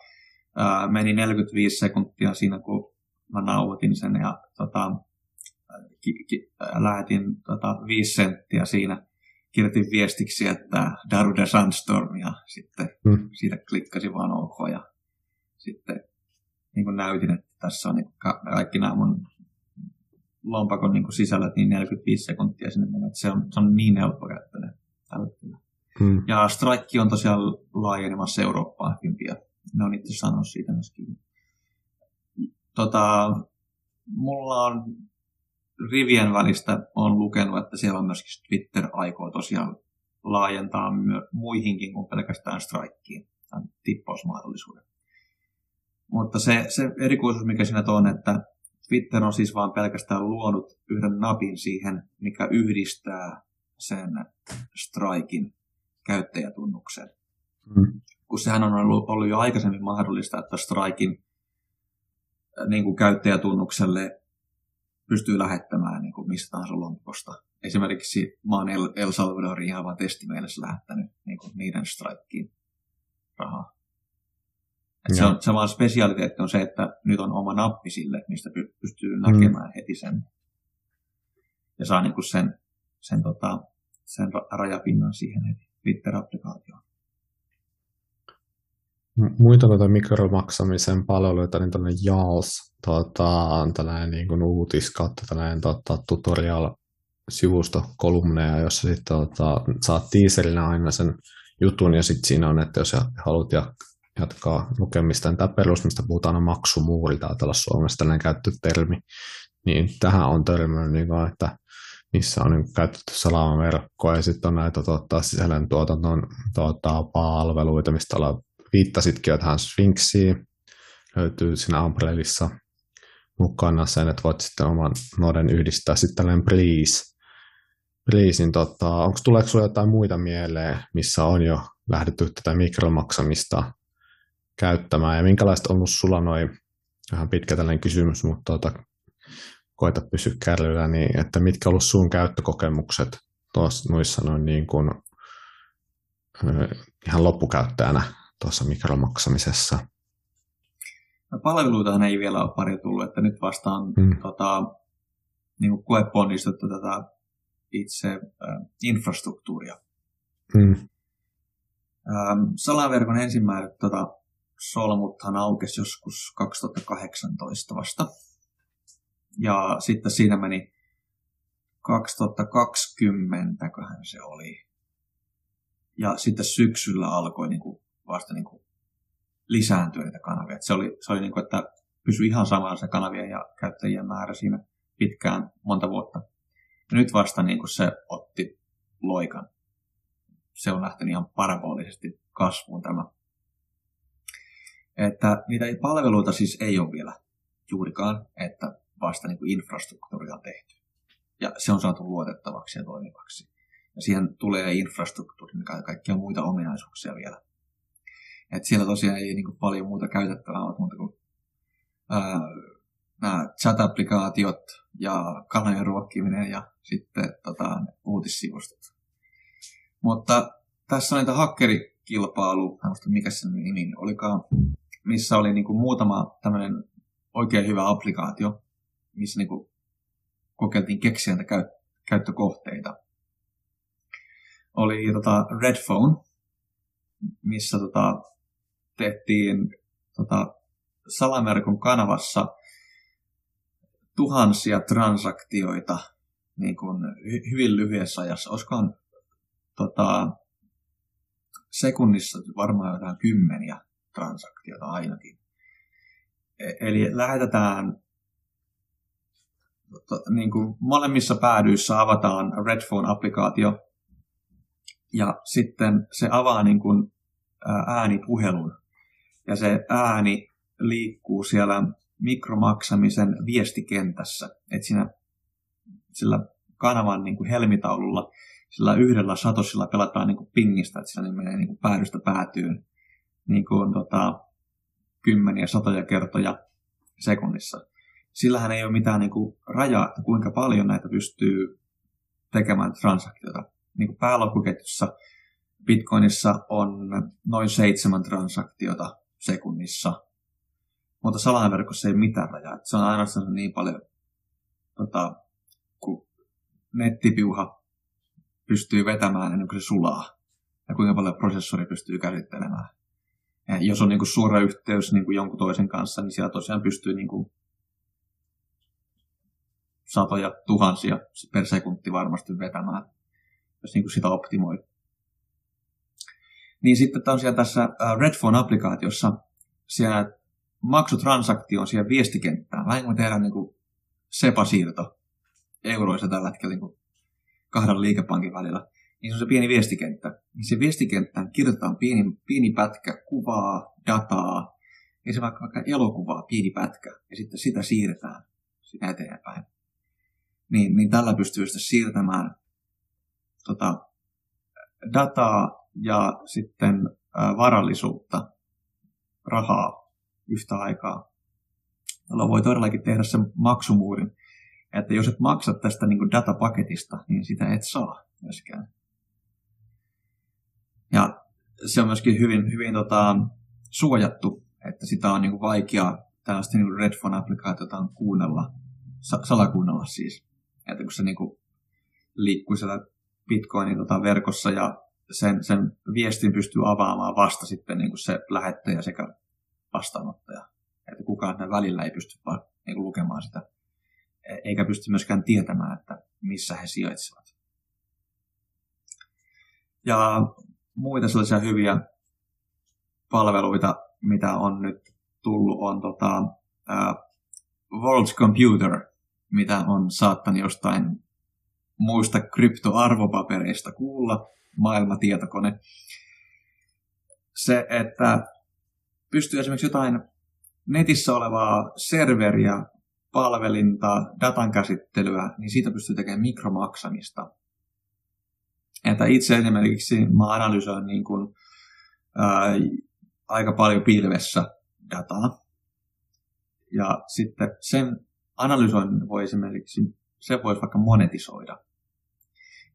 ää, meni 45 sekuntia siinä, kun mä nauhoitin sen ja tota, ki, ki, lähetin tota, 5 senttiä siinä. Kirjoitin viestiksi, että Darude Sandstorm ja sitten hmm. siitä klikkasin vaan OK ja sitten niin kuin näytin, että tässä on niin kaikki nämä mun lompakon niin kuin sisällöt niin 45 sekuntia sinne menee, se on, se on niin helppo käyttöinen Hmm. Ja Strike on tosiaan laajenemassa Eurooppaan ja ne on itse sanonut siitä myöskin. Tota, mulla on rivien välistä on lukenut, että siellä on myöskin Twitter aikoo tosiaan laajentaa my- muihinkin kuin pelkästään Strikeen tämän tippausmahdollisuuden. Mutta se, se erikoisuus, mikä siinä on, että Twitter on siis vain pelkästään luonut yhden napin siihen, mikä yhdistää sen Strikin käyttäjätunnuksen. Mm. Kun sehän on ollut, ollut jo aikaisemmin mahdollista, että Strikin äh, niin kuin käyttäjätunnukselle pystyy lähettämään niin kuin mistä tahansa lompakosta. Esimerkiksi mä oon El, El Salvadorin ihan vain testimielessä lähettänyt niin kuin niiden Strikeen rahaa. Et se, on, se vaan spesialiteetti on se, että nyt on oma nappi sille, mistä pystyy näkemään mm. heti sen. Ja saa niin kuin sen, sen, tota, sen rajapinnan siihen heti Twitter-applikaatioon. Muita tuota mikromaksamisen palveluita, niin tällainen JALS, tuota, on tällainen niin kuin uutis kautta tällainen tuota, tutorial sivusto kolumneja, jossa sitten tuota, saat tiiserinä aina sen jutun, ja sitten siinä on, että jos haluat jatkaa lukemista, niin tämä perus, mistä puhutaan on maksumuuri, täällä Suomessa tällainen käyttötermi, niin tähän on törmännyt, niin kuin, että missä on niin käytetty salamaverkkoa, ja sitten on näitä tuottaa sisällön tuotannon tuota, palveluita, mistä ollaan viittasitkin jo tähän Sphinxiin, löytyy siinä Umbrellissa mukana sen, että voit sitten oman noden yhdistää sitten tällainen Please, Please, niin tota, onko tuleeko sinulle jotain muita mieleen, missä on jo lähdetty tätä mikromaksamista käyttämään, ja minkälaista on ollut sulla noin, vähän pitkä tällainen kysymys, mutta tota, koita pysyä kärryllä, niin että mitkä on ollut sun käyttökokemukset tuossa noissa noin niin kuin, ihan loppukäyttäjänä tuossa mikromaksamisessa? No, palveluitahan ei vielä ole pari tullut, että nyt vastaan hmm. tota, niin koeponnistuttu tätä itse äh, infrastruktuuria. Hmm. Ähm, salaverkon ensimmäiset tota, solmuthan aukesi joskus 2018 vasta. Ja sitten siinä meni 2020, se oli. Ja sitten syksyllä alkoi niin kuin vasta niin kuin lisääntyä niitä kanavia. Et se oli, se oli niin kuin, että pysyi ihan samalla se kanavien ja käyttäjien määrä siinä pitkään, monta vuotta. Ja nyt vasta niin kuin se otti loikan. Se on lähtenyt ihan parabolisesti kasvuun tämä. Että niitä palveluita siis ei ole vielä juurikaan, että vasta niin kuin infrastruktuuri on tehty. Ja se on saatu luotettavaksi ja toimivaksi. Ja siihen tulee infrastruktuuri, mikä kaikkia muita ominaisuuksia vielä. Et siellä tosiaan ei niin kuin paljon muuta käytettävää ole muuta kuin nämä chat-applikaatiot ja kanojen ruokkiminen ja sitten tota, uutissivustot. Mutta tässä on niitä hakkerikilpailu, mikä se nimi olikaan, missä oli niin kuin muutama tämmöinen oikein hyvä applikaatio, missä niin kuin kokeiltiin keksiä näitä käy- käyttökohteita. Oli tota Redphone, missä tota, tehtiin tota, salamerkon kanavassa tuhansia transaktioita niin kuin hy- hyvin lyhyessä ajassa. Olisikohan tota, sekunnissa varmaan jotain kymmeniä transaktiota ainakin. E- eli lähetetään niin kuin molemmissa päädyissä avataan Redphone-applikaatio ja sitten se avaa niin kuin äänipuhelun ja se ääni liikkuu siellä mikromaksamisen viestikentässä. Että siinä sillä kanavan niin kuin helmitaululla, sillä yhdellä satosilla pelataan niin kuin pingistä, että sillä menee niin kuin päädystä päätyyn niin kuin, tota, kymmeniä, satoja kertoja sekunnissa. Sillähän ei ole mitään niin kuin, rajaa, että kuinka paljon näitä pystyy tekemään transaktiota. Niin kuin pääloppuketjussa Bitcoinissa on noin seitsemän transaktiota sekunnissa. Mutta salaverkossa ei mitään rajaa. Se on ainoastaan niin paljon, tota, kun nettipiuha pystyy vetämään ennen kuin se sulaa. Ja kuinka paljon prosessori pystyy käsittelemään. Ja jos on niin kuin suora yhteys niin kuin jonkun toisen kanssa, niin siellä tosiaan pystyy niin kuin satoja tuhansia per sekunti varmasti vetämään, jos niin kuin sitä optimoi. Niin sitten tosiaan tässä Redphone-applikaatiossa siellä maksutransaktio on siellä viestikenttään. Vähän kuin tehdään niin SEPA-siirto euroissa tällä hetkellä niin kahden liikepankin välillä. Niin se on se pieni viestikenttä. Niin se viestikenttään kirjoitetaan pieni, pieni pätkä kuvaa, dataa, ja se vaikka, vaikka elokuvaa, pieni pätkä, ja sitten sitä siirretään sitä eteenpäin. Niin, niin tällä pystyy sitten siirtämään tota, dataa ja sitten varallisuutta, rahaa yhtä aikaa. Jolloin voi todellakin tehdä sen maksumuurin, että jos et maksa tästä niin datapaketista, niin sitä et saa myöskään. Ja se on myöskin hyvin, hyvin tota, suojattu, että sitä on niin kuin vaikea tällaista niin Red Phone-applikaatiota kuunnella, sa- salakuunnella siis. Että kun se niin kuin liikkuu siellä Bitcoinin tota verkossa ja sen, sen viestin pystyy avaamaan vasta sitten niin kuin se lähettäjä sekä vastaanottaja. Että kukaan ne välillä ei pysty vaan niin kuin lukemaan sitä, e- eikä pysty myöskään tietämään, että missä he sijaitsevat. Ja muita sellaisia hyviä palveluita, mitä on nyt tullut, on tota, uh, World Computer, mitä on saattanut jostain muista kryptoarvopapereista kuulla, maailmatietokone. Se, että pystyy esimerkiksi jotain netissä olevaa serveriä, palvelinta, datan käsittelyä, niin siitä pystyy tekemään mikromaksamista. Että itse esimerkiksi mä analysoin niin kuin, ää, aika paljon pilvessä dataa. Ja sitten sen analysoinnin voi esimerkiksi, se voisi vaikka monetisoida.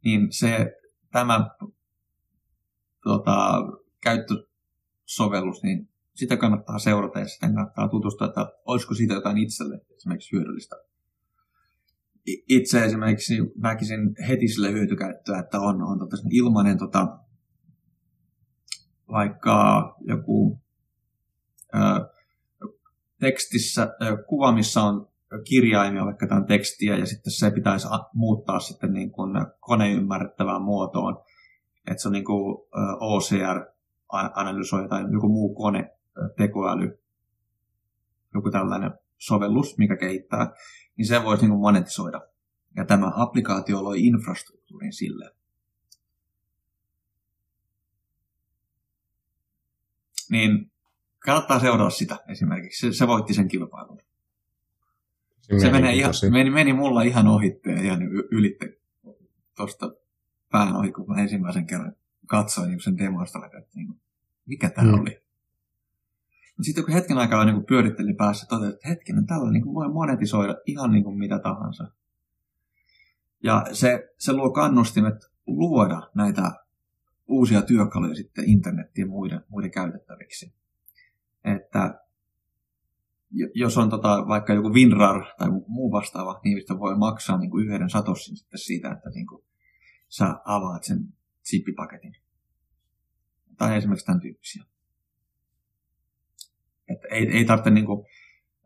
Niin se, tämä tota, käyttösovellus, niin sitä kannattaa seurata ja sitten kannattaa tutustua, että olisiko siitä jotain itselle esimerkiksi hyödyllistä. Itse esimerkiksi näkisin heti sille hyötykäyttöä, että on, on tota ilmainen tota, vaikka joku ö, tekstissä, ö, kuva, missä on kirjaimia, vaikka tämän tekstiä, ja sitten se pitäisi muuttaa sitten niin kuin koneymmärrettävään muotoon. Että se on niin kuin OCR analysoi tai joku muu kone, tekoäly, joku tällainen sovellus, mikä kehittää, niin se voisi niin kuin monetisoida. Ja tämä applikaatio loi infrastruktuurin sille. Niin kannattaa seurata sitä esimerkiksi. Se, se voitti sen kilpailun. Se menee ihan, meni, meni mulla ihan ohitteen ihan ylitte tuosta pään ohi, kun mä ensimmäisen kerran katsoin niin sen demoista, että niin, mikä tämä mm. oli. Sitten kun hetken aikaa niin pyörittelin päässä, totesin, että hetkinen, tällä niin voi monetisoida ihan niin kuin mitä tahansa. Ja se, se luo kannustimet luoda näitä uusia työkaluja sitten internettiin muiden, muiden käytettäviksi. Että jos on tota, vaikka joku WinRAR tai muu vastaava, niin mistä voi maksaa niin kuin yhden satossin sitten siitä, että niin kuin sä avaat sen zippipaketin. Tai esimerkiksi tämän tyyppisiä. Että ei, ei tarvitse niin kuin,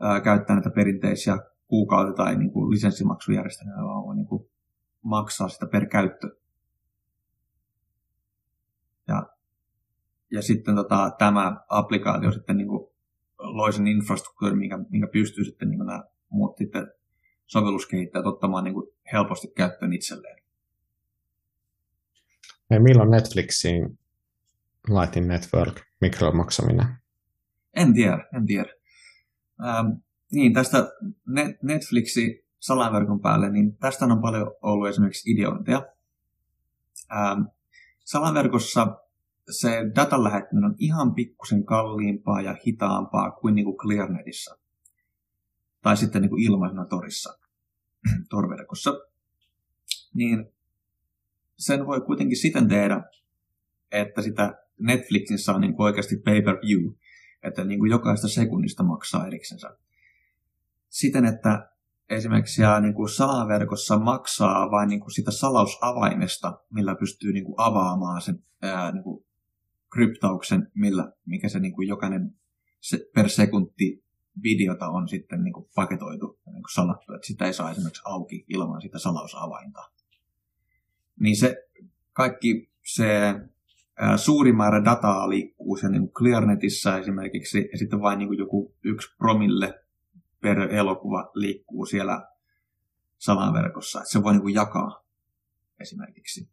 ää, käyttää näitä perinteisiä kuukausi- tai niin kuin lisenssimaksujärjestelmiä, vaan voi niin kuin, maksaa sitä per käyttö. Ja, ja sitten tota, tämä applikaatio sitten niin loi sen infrastruktuurin, minkä, minkä pystyy sitten niin nämä muut sitten sovelluskehittäjät ottamaan niin kuin helposti käyttöön itselleen. Ja milloin Netflixiin Lighting Network mikromaksaminen? En tiedä, en tiedä. Ähm, niin, tästä Net- Netflixi salaverkon päälle, niin tästä on paljon ollut esimerkiksi ideointeja. Ähm, salaverkossa se datan lähettäminen on ihan pikkusen kalliimpaa ja hitaampaa kuin, niin kuin ClearNetissa. Tai sitten niin kuin ilmaisena torissa, torverkossa. Niin sen voi kuitenkin siten tehdä, että sitä Netflixissä on niin kuin oikeasti pay-per-view, että niin kuin jokaista sekunnista maksaa eriksensä. Siten, että esimerkiksi siellä niin kuin salaverkossa maksaa vain niin kuin sitä salausavaimesta, millä pystyy niin kuin avaamaan sen ää, niin kuin kryptauksen, millä, mikä se niin kuin jokainen se, per sekunti videota on sitten niin kuin paketoitu ja niin kuin salattu, että sitä ei saa esimerkiksi auki ilman sitä salausavainta. Niin se kaikki se suuri määrä dataa liikkuu sen niin ClearNetissä esimerkiksi, ja sitten vain niin kuin joku yksi promille per elokuva liikkuu siellä salaverkossa, että se voi niin kuin jakaa esimerkiksi.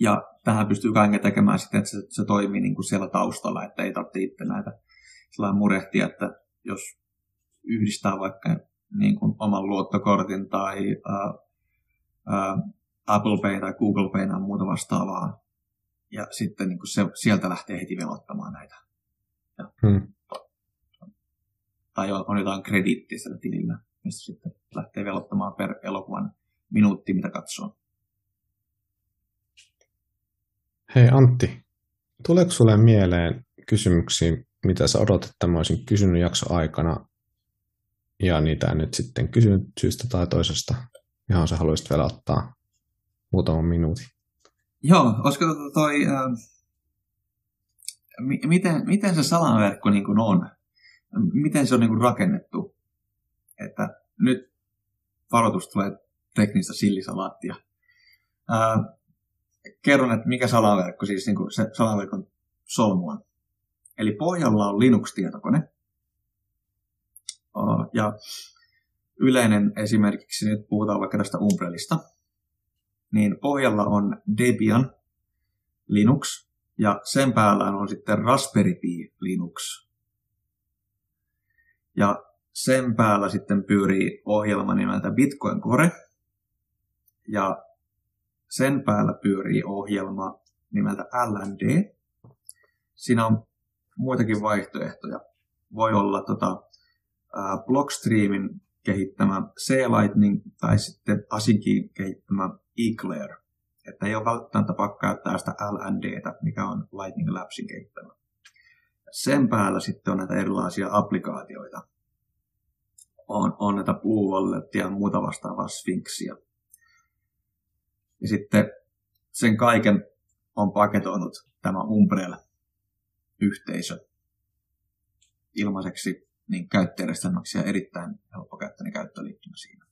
Ja tähän pystyy kaiken tekemään sitten, että se, se toimii niin kuin siellä taustalla, että ei tarvitse itse näitä sellainen murehtia, että jos yhdistää vaikka niin kuin oman luottokortin tai ää, ää, Apple Pay tai Google Pay tai muuta vastaavaa, ja sitten niin kuin se, sieltä lähtee heti velottamaan näitä. Ja, hmm. Tai on, jotain krediittiä sillä tilillä, mistä sitten lähtee velottamaan per elokuvan minuutti, mitä katsoo. Hei Antti, tuleeko sulle mieleen kysymyksiä mitä sä odotat, että mä olisin kysynyt jakso aikana, ja niitä en nyt sitten kysynyt syystä tai toisesta, johon sä haluaisit vielä ottaa muutaman minuutin. Joo, olisiko tota toi, äh, mi- miten, miten se salaverkko niin kuin on? Miten se on niin kuin rakennettu? Että nyt varoitus tulee teknistä sillisalaattia. Äh, kerron, että mikä salaverkko, siis niin kuin se salaverkon solmu on. Eli pohjalla on Linux-tietokone. Uh, ja yleinen esimerkiksi, nyt puhutaan vaikka tästä Umbrellista, niin pohjalla on Debian Linux, ja sen päällä on sitten Raspberry Pi Linux. Ja sen päällä sitten pyörii ohjelma nimeltä Bitcoin Core, ja sen päällä pyörii ohjelma nimeltä LND. Siinä on muitakin vaihtoehtoja. Voi olla tota, Blockstreamin kehittämä C-Lightning tai sitten Asynkin kehittämä Eclair. Että ei ole välttämättä pakko käyttää sitä LNDtä, mikä on Lightning Labsin kehittämä. Sen päällä sitten on näitä erilaisia applikaatioita. On, on näitä Blue Walletia ja muuta vastaavaa Sphinxia. Ja sitten sen kaiken on paketoinut tämä Umbrella-yhteisö ilmaiseksi niin käyttäjärjestelmäksi ja erittäin helppokäyttöinen käyttöliittymä siinä.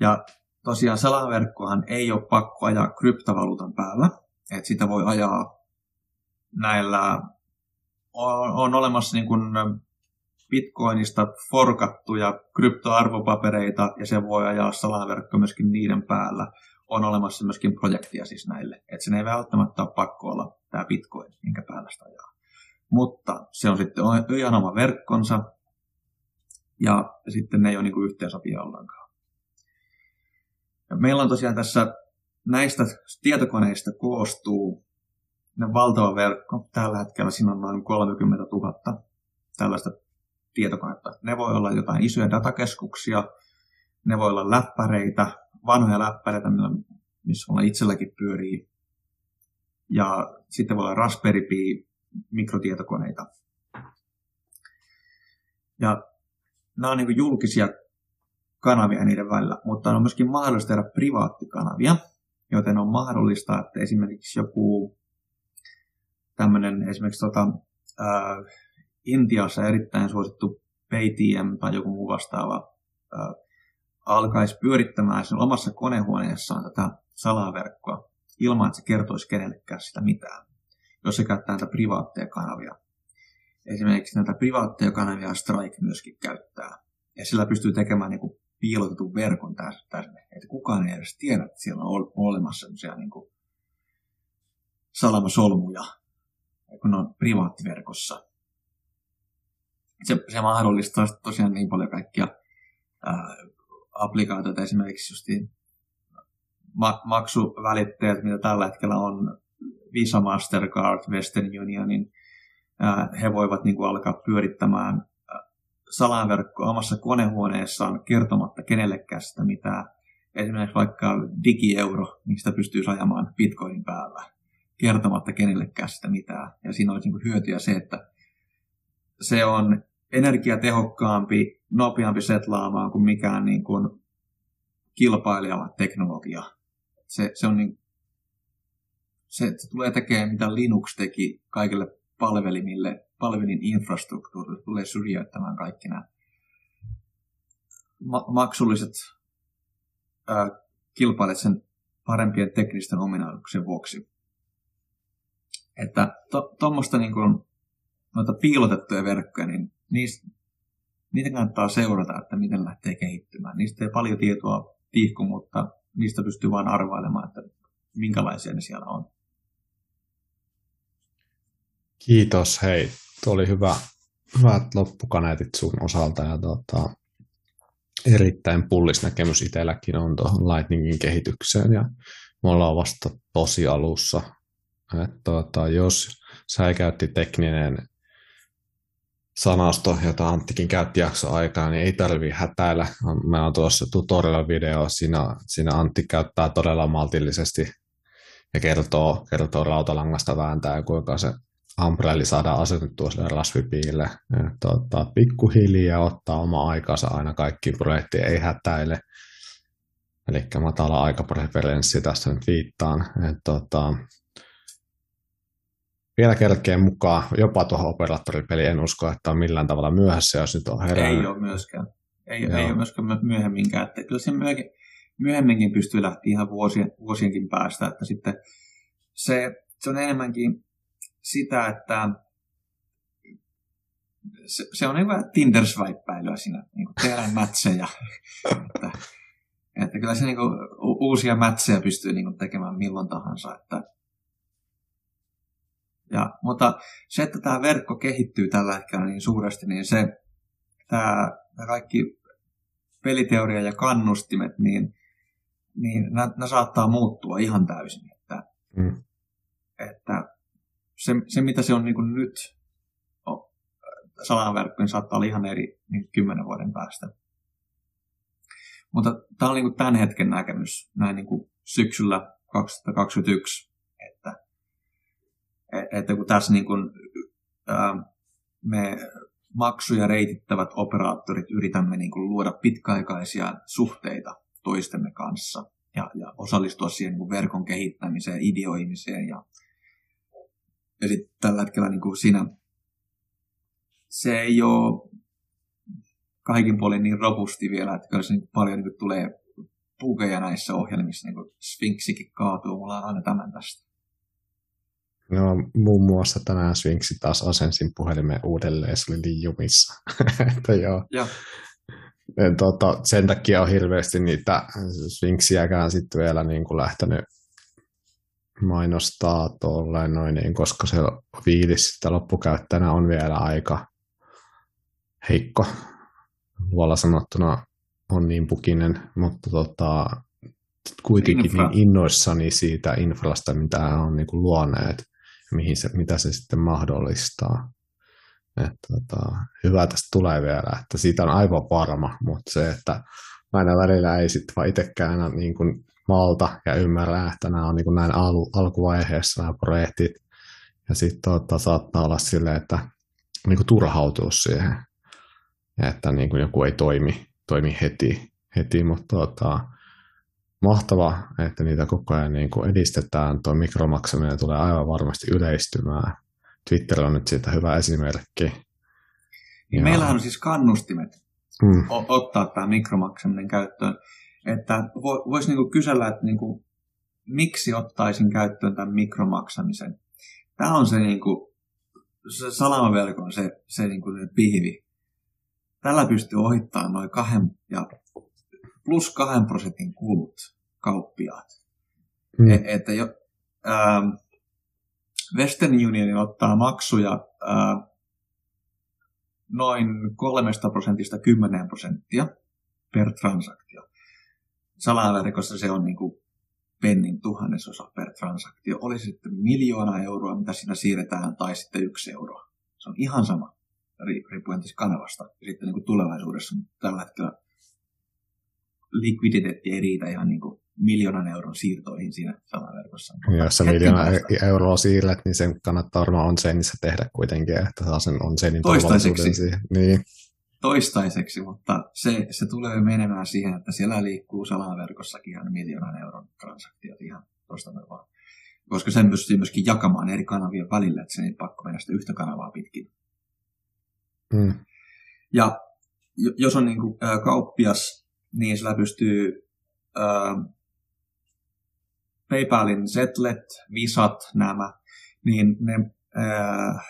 Ja tosiaan salaverkkohan ei ole pakko ajaa kryptovaluutan päällä, että sitä voi ajaa näillä, on, on olemassa niin kuin Bitcoinista forkattuja kryptoarvopapereita ja se voi ajaa salaverkko myöskin niiden päällä. On olemassa myöskin projektia siis näille, että sen ei välttämättä ole pakko olla tämä Bitcoin, minkä päällä sitä ajaa. Mutta se on sitten ihan oma verkkonsa ja sitten ne ei ole niin yhteensopia ollenkaan. Meillä on tosiaan tässä näistä tietokoneista koostuu valtava verkko. Tällä hetkellä siinä on noin 30 000 tällaista tietokonetta. Ne voi olla jotain isoja datakeskuksia, ne voi olla läppäreitä, vanhoja läppäreitä, missä mulla itselläkin pyörii. Ja sitten voi olla Raspberry Pi mikrotietokoneita. Ja nämä on niin julkisia kanavia niiden välillä, mutta on myöskin mahdollista tehdä privaattikanavia, joten on mahdollista, että esimerkiksi joku tämmöinen esimerkiksi tota, ää, Intiassa erittäin suosittu PayTM tai joku muu vastaava ää, alkaisi pyörittämään sen omassa konehuoneessaan tätä salaverkkoa ilman, että se kertoisi kenellekään sitä mitään, jos se käyttää näitä privaatteja kanavia. Esimerkiksi näitä privaatteja kanavia Strike myöskin käyttää. Ja sillä pystyy tekemään niin kuin piilotetun verkon tänne, että kukaan ei edes tiedä, että siellä on olemassa sellaisia niin kuin salamasolmuja, kun ne on privaattiverkossa. Se, se mahdollistaa tosiaan niin paljon kaikkia ää, applikaatioita, esimerkiksi just ma- maksuvälitteet, mitä tällä hetkellä on Visa, Mastercard, Western Unionin, ää, he voivat niin kuin alkaa pyörittämään salaverkkoa omassa konehuoneessaan kertomatta kenellekään sitä mitään. Esimerkiksi vaikka digieuro, niin sitä pystyy ajamaan bitcoinin päällä kertomatta kenellekään sitä mitään. Ja siinä olisi niin hyötyä se, että se on energiatehokkaampi, nopeampi setlaamaan kuin mikään niin kuin kilpaileva teknologia. Se, se, on niin, se, se tulee tekemään, mitä Linux teki kaikille palvelimille, palvelin infrastruktuurille, tulee syrjäyttämään kaikki nämä ma- maksulliset ää, kilpailijat sen parempien teknisten ominaisuuksien vuoksi. Että tuommoista to, niin kuin, noita piilotettuja verkkoja, niin niistä, niitä kannattaa seurata, että miten lähtee kehittymään. Niistä ei paljon tietoa tihku, mutta niistä pystyy vain arvailemaan, että minkälaisia ne siellä on. Kiitos, hei. Tuo oli hyvä, hyvät loppukaneetit sun osalta ja tota, erittäin pullis näkemys itselläkin on tuohon Lightningin kehitykseen ja me ollaan vasta tosi alussa. Et, tota, jos säikäytti tekninen sanasto, jota Anttikin käytti jakso aikaa, niin ei tarvitse hätäillä. Meillä on tuossa tutorial-video, siinä, siinä Antti käyttää todella maltillisesti ja kertoo, kertoo rautalangasta vääntää, kuinka se Umbrelli saadaan asetettua sille rasvipiille. Tota, pikkuhiljaa ottaa oma aikansa aina kaikkiin projektiin, ei hätäile. Eli matala aikapreferenssi tässä nyt viittaan. Et, tota, vielä kerkee mukaan jopa tuohon operaattoripeliin. En usko, että on millään tavalla myöhässä, jos nyt on herännyt. Ei ole myöskään. Ei, ei ole myöskään myöhemminkään. Että kyllä se myöhemminkin pystyy lähteä ihan vuosien, vuosienkin päästä. Että sitten se, se on enemmänkin sitä, että se, se on niin tinder swipeäilyä siinä, niin kuin tehdään matseja. että, että kyllä se niin kuin, uusia matseja pystyy niin kuin tekemään milloin tahansa. Että, ja, mutta se, että tämä verkko kehittyy tällä hetkellä niin suuresti, niin se, tämä, tämä kaikki peliteoria ja kannustimet, niin, niin nämä, saattaa muuttua ihan täysin. Että, mm. että se, se, mitä se on niin kuin nyt salaverkko, niin saattaa olla ihan eri niin kymmenen vuoden päästä. Mutta tämä on niin kuin tämän hetken näkemys näin niin kuin syksyllä 2021, että, että kun tässä niin kuin, ää, me maksuja reitittävät operaattorit yritämme niin kuin luoda pitkäaikaisia suhteita toistemme kanssa ja, ja osallistua siihen niin kuin verkon kehittämiseen, ideoimiseen ja ja sitten tällä hetkellä niin kuin siinä se ei ole kaikin puolin niin robusti vielä, että kyllä se niin paljon niin kuin tulee pukeja näissä ohjelmissa, niin kuin Sphinxikin kaatuu, mulla on aina tämän tästä. No muun muassa tänään Sphinxi taas asensin puhelimeen uudelleen, se oli liijumissa. että joo. Ja. Tota, sen takia on hirveästi niitä Sphinxiäkään sitten vielä niin kuin lähtenyt mainostaa tolleen noin, niin koska se fiilis sitä loppukäyttäjänä on vielä aika heikko. Luolla sanottuna on niin pukinen, mutta tota, kuitenkin Infra. niin innoissani siitä infrasta, mitä on niin kuin luoneet, mihin se, mitä se sitten mahdollistaa. Et, tota, hyvä tästä tulee vielä, että siitä on aivan varma, mutta se, että aina välillä ei sitten vaan itsekään niin kuin malta ja ymmärrä, että nämä on niin kuin näin al- alkuvaiheessa nämä projektit. Ja sitten tota, saattaa olla silleen, että niin kuin turhautuu siihen, ja että niin kuin joku ei toimi, toimi heti, heti mutta tota, mahtava, että niitä koko ajan niin kuin edistetään. Tuo mikromaksaminen tulee aivan varmasti yleistymään. Twitter on nyt siitä hyvä esimerkki. Ja... Meillähän on siis kannustimet mm. ottaa tämä mikromaksaminen käyttöön että voisi niinku kysellä, että niinku, miksi ottaisin käyttöön tämän mikromaksamisen. Tämä on se, niinku, se salamaverkon se, se niinku, pihvi. Tällä pystyy ohittamaan noin kahden ja plus kahden prosentin kulut kauppiaat. Mm. E, että jo, ää, Western Union ottaa maksuja ää, noin kolmesta prosentista 10 prosenttia per transaktio salaverkossa se on niin kuin pennin tuhannesosa per transaktio. Oli se sitten miljoona euroa, mitä siinä siirretään, tai sitten yksi euro. Se on ihan sama, riippuen tästä kanavasta. Ja sitten niin kuin tulevaisuudessa tällä hetkellä likviditeetti ei riitä ihan niin kuin miljoonan euron siirtoihin siinä salaverkossa. Jos sä miljoona e- euroa siirret, niin sen kannattaa varmaan on sen tehdä kuitenkin, että saa sen on senin Toistaiseksi. Siihen. Niin toistaiseksi, mutta se, se tulee menemään siihen, että siellä liikkuu salaverkossakin ihan miljoonan euron transaktiot ihan tuosta vaan. Koska sen pystyy myöskin jakamaan eri kanavien välillä, että se ei pakko mennä sitä yhtä kanavaa pitkin. Mm. Ja jos on niin kuin, ä, kauppias, niin sillä pystyy ä, PayPalin Zetlet, Visat, nämä, niin ne, ä,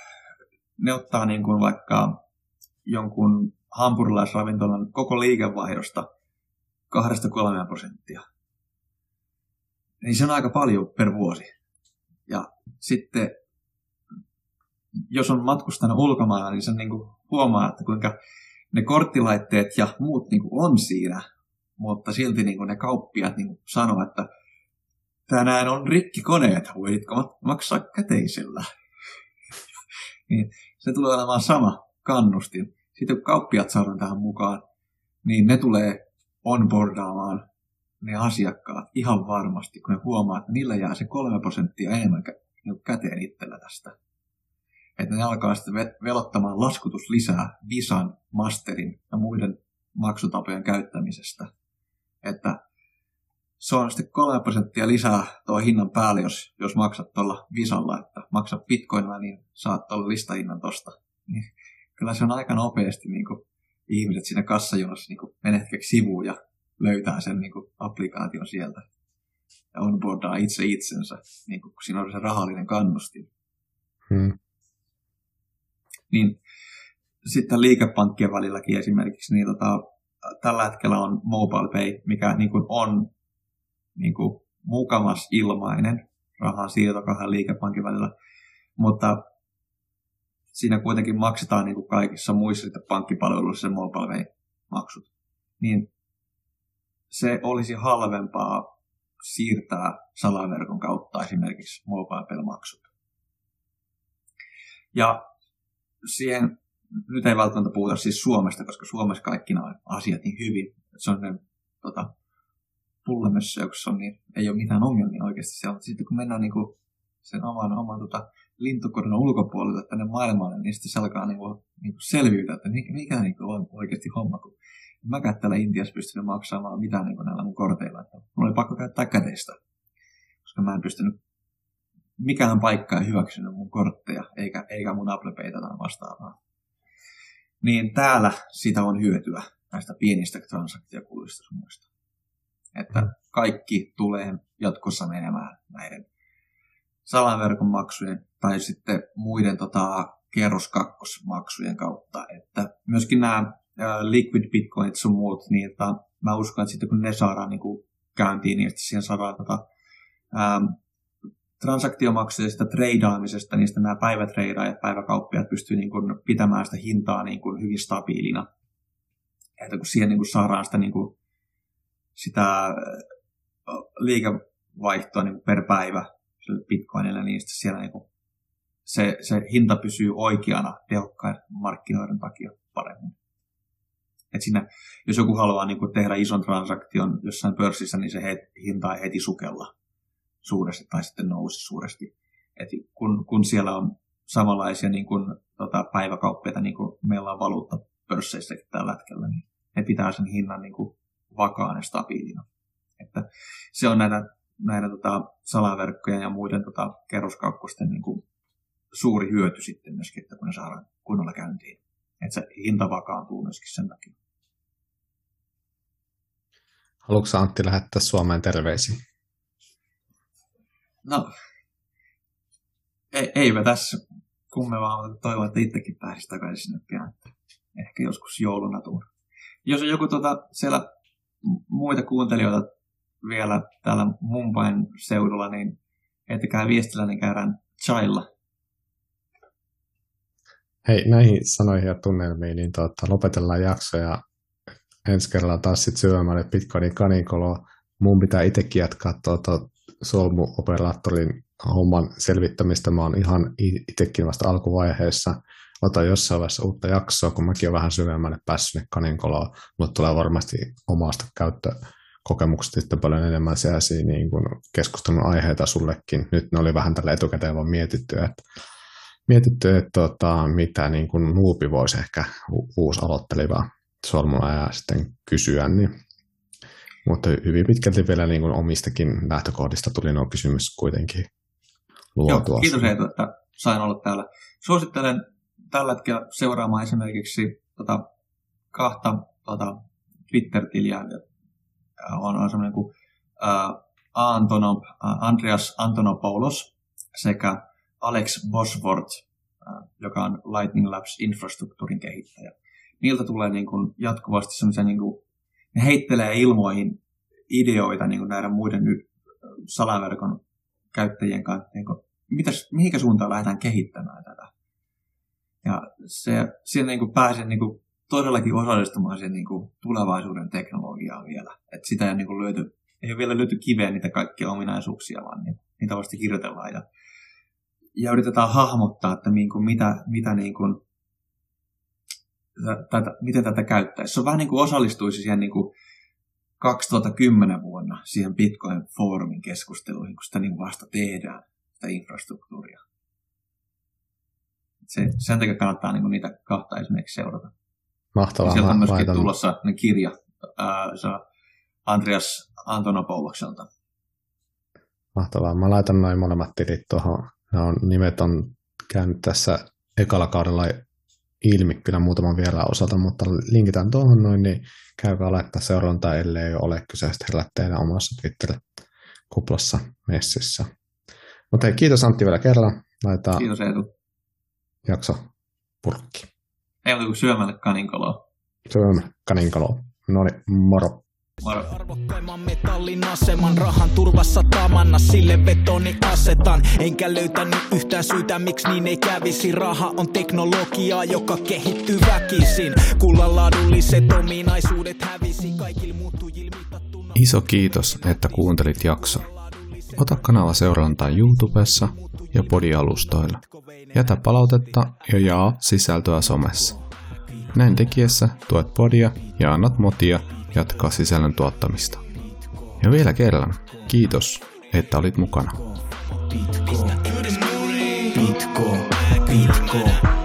ne ottaa niin kuin vaikka jonkun hampurilaisravintolan koko liikevaihdosta 2-3 prosenttia. Niin se on aika paljon per vuosi. Ja sitten, jos on matkustanut ulkomailla, niin se niin kuin huomaa, että kuinka ne korttilaitteet ja muut niin kuin on siinä, mutta silti niin kuin ne kauppiat niin sanoo, että tänään on rikkikoneet, voitko maksaa käteisellä? niin se tulee olemaan sama kannustin. Sitten kun kauppiat saadaan tähän mukaan, niin ne tulee onboardaamaan ne asiakkaat ihan varmasti, kun ne huomaa, että niillä jää se kolme prosenttia enemmän niin käteen itsellä tästä. että ne alkaa sitten velottamaan laskutus lisää Visan, Masterin ja muiden maksutapojen käyttämisestä. Että se on sitten 3 prosenttia lisää tuo hinnan päälle, jos, jos maksat tuolla Visalla, että maksat bitcoinilla, niin saat tuolla listahinnan tosta. Niin kyllä se on aika nopeasti niin kuin, ihmiset siinä kassajonossa niin menetkeeksi sivuun ja löytää sen niin kuin, applikaation sieltä ja onboardaa itse itsensä, niin kuin, kun siinä on se rahallinen kannustin. Hmm. Niin sitten liikepankkien välilläkin esimerkiksi, niin tota, tällä hetkellä on mobile pay, mikä niin kuin on niin kuin mukamas ilmainen rahan siirto kahden liikepankin välillä, mutta siinä kuitenkin maksetaan niin kuin kaikissa muissa sitten pankkipalveluissa se mobile maksut niin se olisi halvempaa siirtää salaverkon kautta esimerkiksi mobile maksut Ja siihen, nyt ei välttämättä puhuta siis Suomesta, koska Suomessa kaikki nämä asiat niin hyvin. Se on ne tota, pullemessa, jossa on, niin ei ole mitään ongelmia oikeasti siellä. Mutta sitten kun mennään niin kuin sen oman, oman tota, lintukorona ulkopuolelta tänne maailmalle, niin sitten se alkaa niin kuin, niin kuin selviytyä, että mikä, mikä niin kuin on oikeasti homma. Kun mä täällä Intiassa pystynyt maksamaan mitään niin kuin näillä mun korteilla. Että mulla oli pakko käyttää käteistä, koska mä en pystynyt mikään paikka ei hyväksynyt mun kortteja, eikä, eikä mun Apple Paytä tai vastaavaa. Niin täällä sitä on hyötyä näistä pienistä transaktiokuluista sun muista. Että kaikki tulee jatkossa menemään näiden salaverkon maksujen tai sitten muiden tota, kerroskakkosmaksujen kautta. Että myöskin nämä liquid bitcoinit sun muut, niin että mä uskon, että sitten kun ne saadaan niin kuin käyntiin, niin sitten siihen saadaan tota, ähm, transaktiomaksuja sitä treidaamisesta, niin sitten nämä päivätreidaajat, päiväkauppiat pystyy niin kuin pitämään sitä hintaa niin kuin hyvin stabiilina. Että kun siihen niin kuin saadaan sitä, niin kuin, sitä liikevaihtoa niin kuin per päivä sille bitcoinille, niin sitten siellä niin kuin se, se hinta pysyy oikeana tehokkaiden markkinoiden takia paremmin. Et siinä, jos joku haluaa niin kuin tehdä ison transaktion jossain pörssissä, niin se he, hinta ei heti sukella suuresti tai sitten nousi suuresti. Et kun, kun siellä on samanlaisia niin kuin, tota, päiväkauppeita, niin kuin meillä on valuutta pörsseissäkin tällä hetkellä, niin ne pitää sen hinnan niin kuin vakaan ja stabiilina. Että se on näitä, näitä tota, salaverkkojen ja muiden tota, kerroskaupposten niin kuin, suuri hyöty sitten myöskin, että kun ne saadaan kunnolla käyntiin. Että se hinta vakaantuu myöskin sen takia. Haluatko Antti lähettää Suomeen terveisiä? No, ei, eipä tässä kumme vaan toivon, että itsekin pääsisi takaisin sinne pian. Ehkä joskus jouluna tuun. Jos on joku tuota, siellä muita kuuntelijoita vielä täällä Mumbain seudulla, niin heittäkää viestillä, niin käydään chailla. Hei, näihin sanoihin ja tunnelmiin, niin tuota, lopetellaan jakso ja ensi kerralla taas sitten syömälle Bitcoinin kaninkoloa. Mun pitää itsekin jatkaa tuota solmuoperaattorin homman selvittämistä. Mä oon ihan itsekin vasta alkuvaiheessa. Otan jossain vaiheessa uutta jaksoa, kun mäkin olen vähän syvemmälle päässyt kaninkoloa, mutta tulee varmasti omasta käyttökokemuksesta sitten paljon enemmän sellaisia niin keskustelun aiheita sullekin. Nyt ne oli vähän tällä etukäteen vaan mietitty, että mietitty, että tota, mitä niin kuin nuupi voisi ehkä uusi aloitteleva solmulla ja sitten kysyä, niin mutta hyvin pitkälti vielä niin kuin omistakin lähtökohdista tuli nuo kysymys kuitenkin luotua. Joo, kiitos Eetu, että sain olla täällä. Suosittelen tällä hetkellä seuraamaan esimerkiksi tota, kahta tota, Twitter-tiliä. On, on semmoinen kuin uh, Antonop, uh, Andreas Antonopoulos sekä Alex Bosworth, uh, joka on Lightning Labs infrastruktuurin kehittäjä. Niiltä tulee niin kuin jatkuvasti semmoisia niin kuin ne heittelee ilmoihin ideoita niin kuin näiden muiden salaverkon käyttäjien kanssa, niin kuin, mitäs, mihinkä suuntaan lähdetään kehittämään tätä. Ja se, siihen niin kuin pääsen niin kuin todellakin osallistumaan siihen niin kuin tulevaisuuden teknologiaan vielä. Et sitä ei, niin kuin löyty, ei ole vielä löyty kiveen niitä kaikkia ominaisuuksia, vaan niin, niitä vasta kirjoitellaan. Ja, ja yritetään hahmottaa, että niin kuin mitä, mitä niin kuin, tätä, miten tätä käyttäisi. Se on vähän niin kuin osallistuisi siihen niin kuin 2010 vuonna siihen Bitcoin-foorumin keskusteluihin, kun sitä niin vasta tehdään, sitä infrastruktuuria. se, sen takia kannattaa niin kuin niitä kahta esimerkiksi seurata. Mahtavaa. Sieltä on myöskin laitan, tulossa ne kirja ää, Andreas Antonopoulokselta. mahtavaa. Mä laitan noin molemmat tilit tuohon. Ne on, nimet on käynyt tässä ekalla kaudella ilmi kyllä muutaman vielä osalta, mutta linkitän tuohon noin, niin käykää laittaa seurantaa, ellei ole kyseistä herrat teidän omassa Twitter-kuplassa messissä. Mutta hei, kiitos Antti vielä kerran. Laitetaan Kiitos Eetu. jakso purkki. Ei muuta kuin syömälle kaninkoloa. Se on kaninkalo. No niin, moro. Moro. Arvokkaimman metallin aseman rahan turvassa tamanna sille vetoni asetan Enkä löytänyt yhtään syytä miksi niin ei kävisi Raha on teknologiaa joka kehittyy väkisin Kullan laadulliset ominaisuudet hävisi Kaikilla muuttujilla mitattuna Iso kiitos, että kuuntelit jakson. Ota kanava seurantaan YouTubessa ja podialustoilla. Jätä palautetta ja jaa sisältöä somessa. Näin tekiessä tuet podia ja annat motia jatkaa sisällön tuottamista. Ja vielä kerran, kiitos, että olit mukana. Pitko, pitko, pitko, pitko.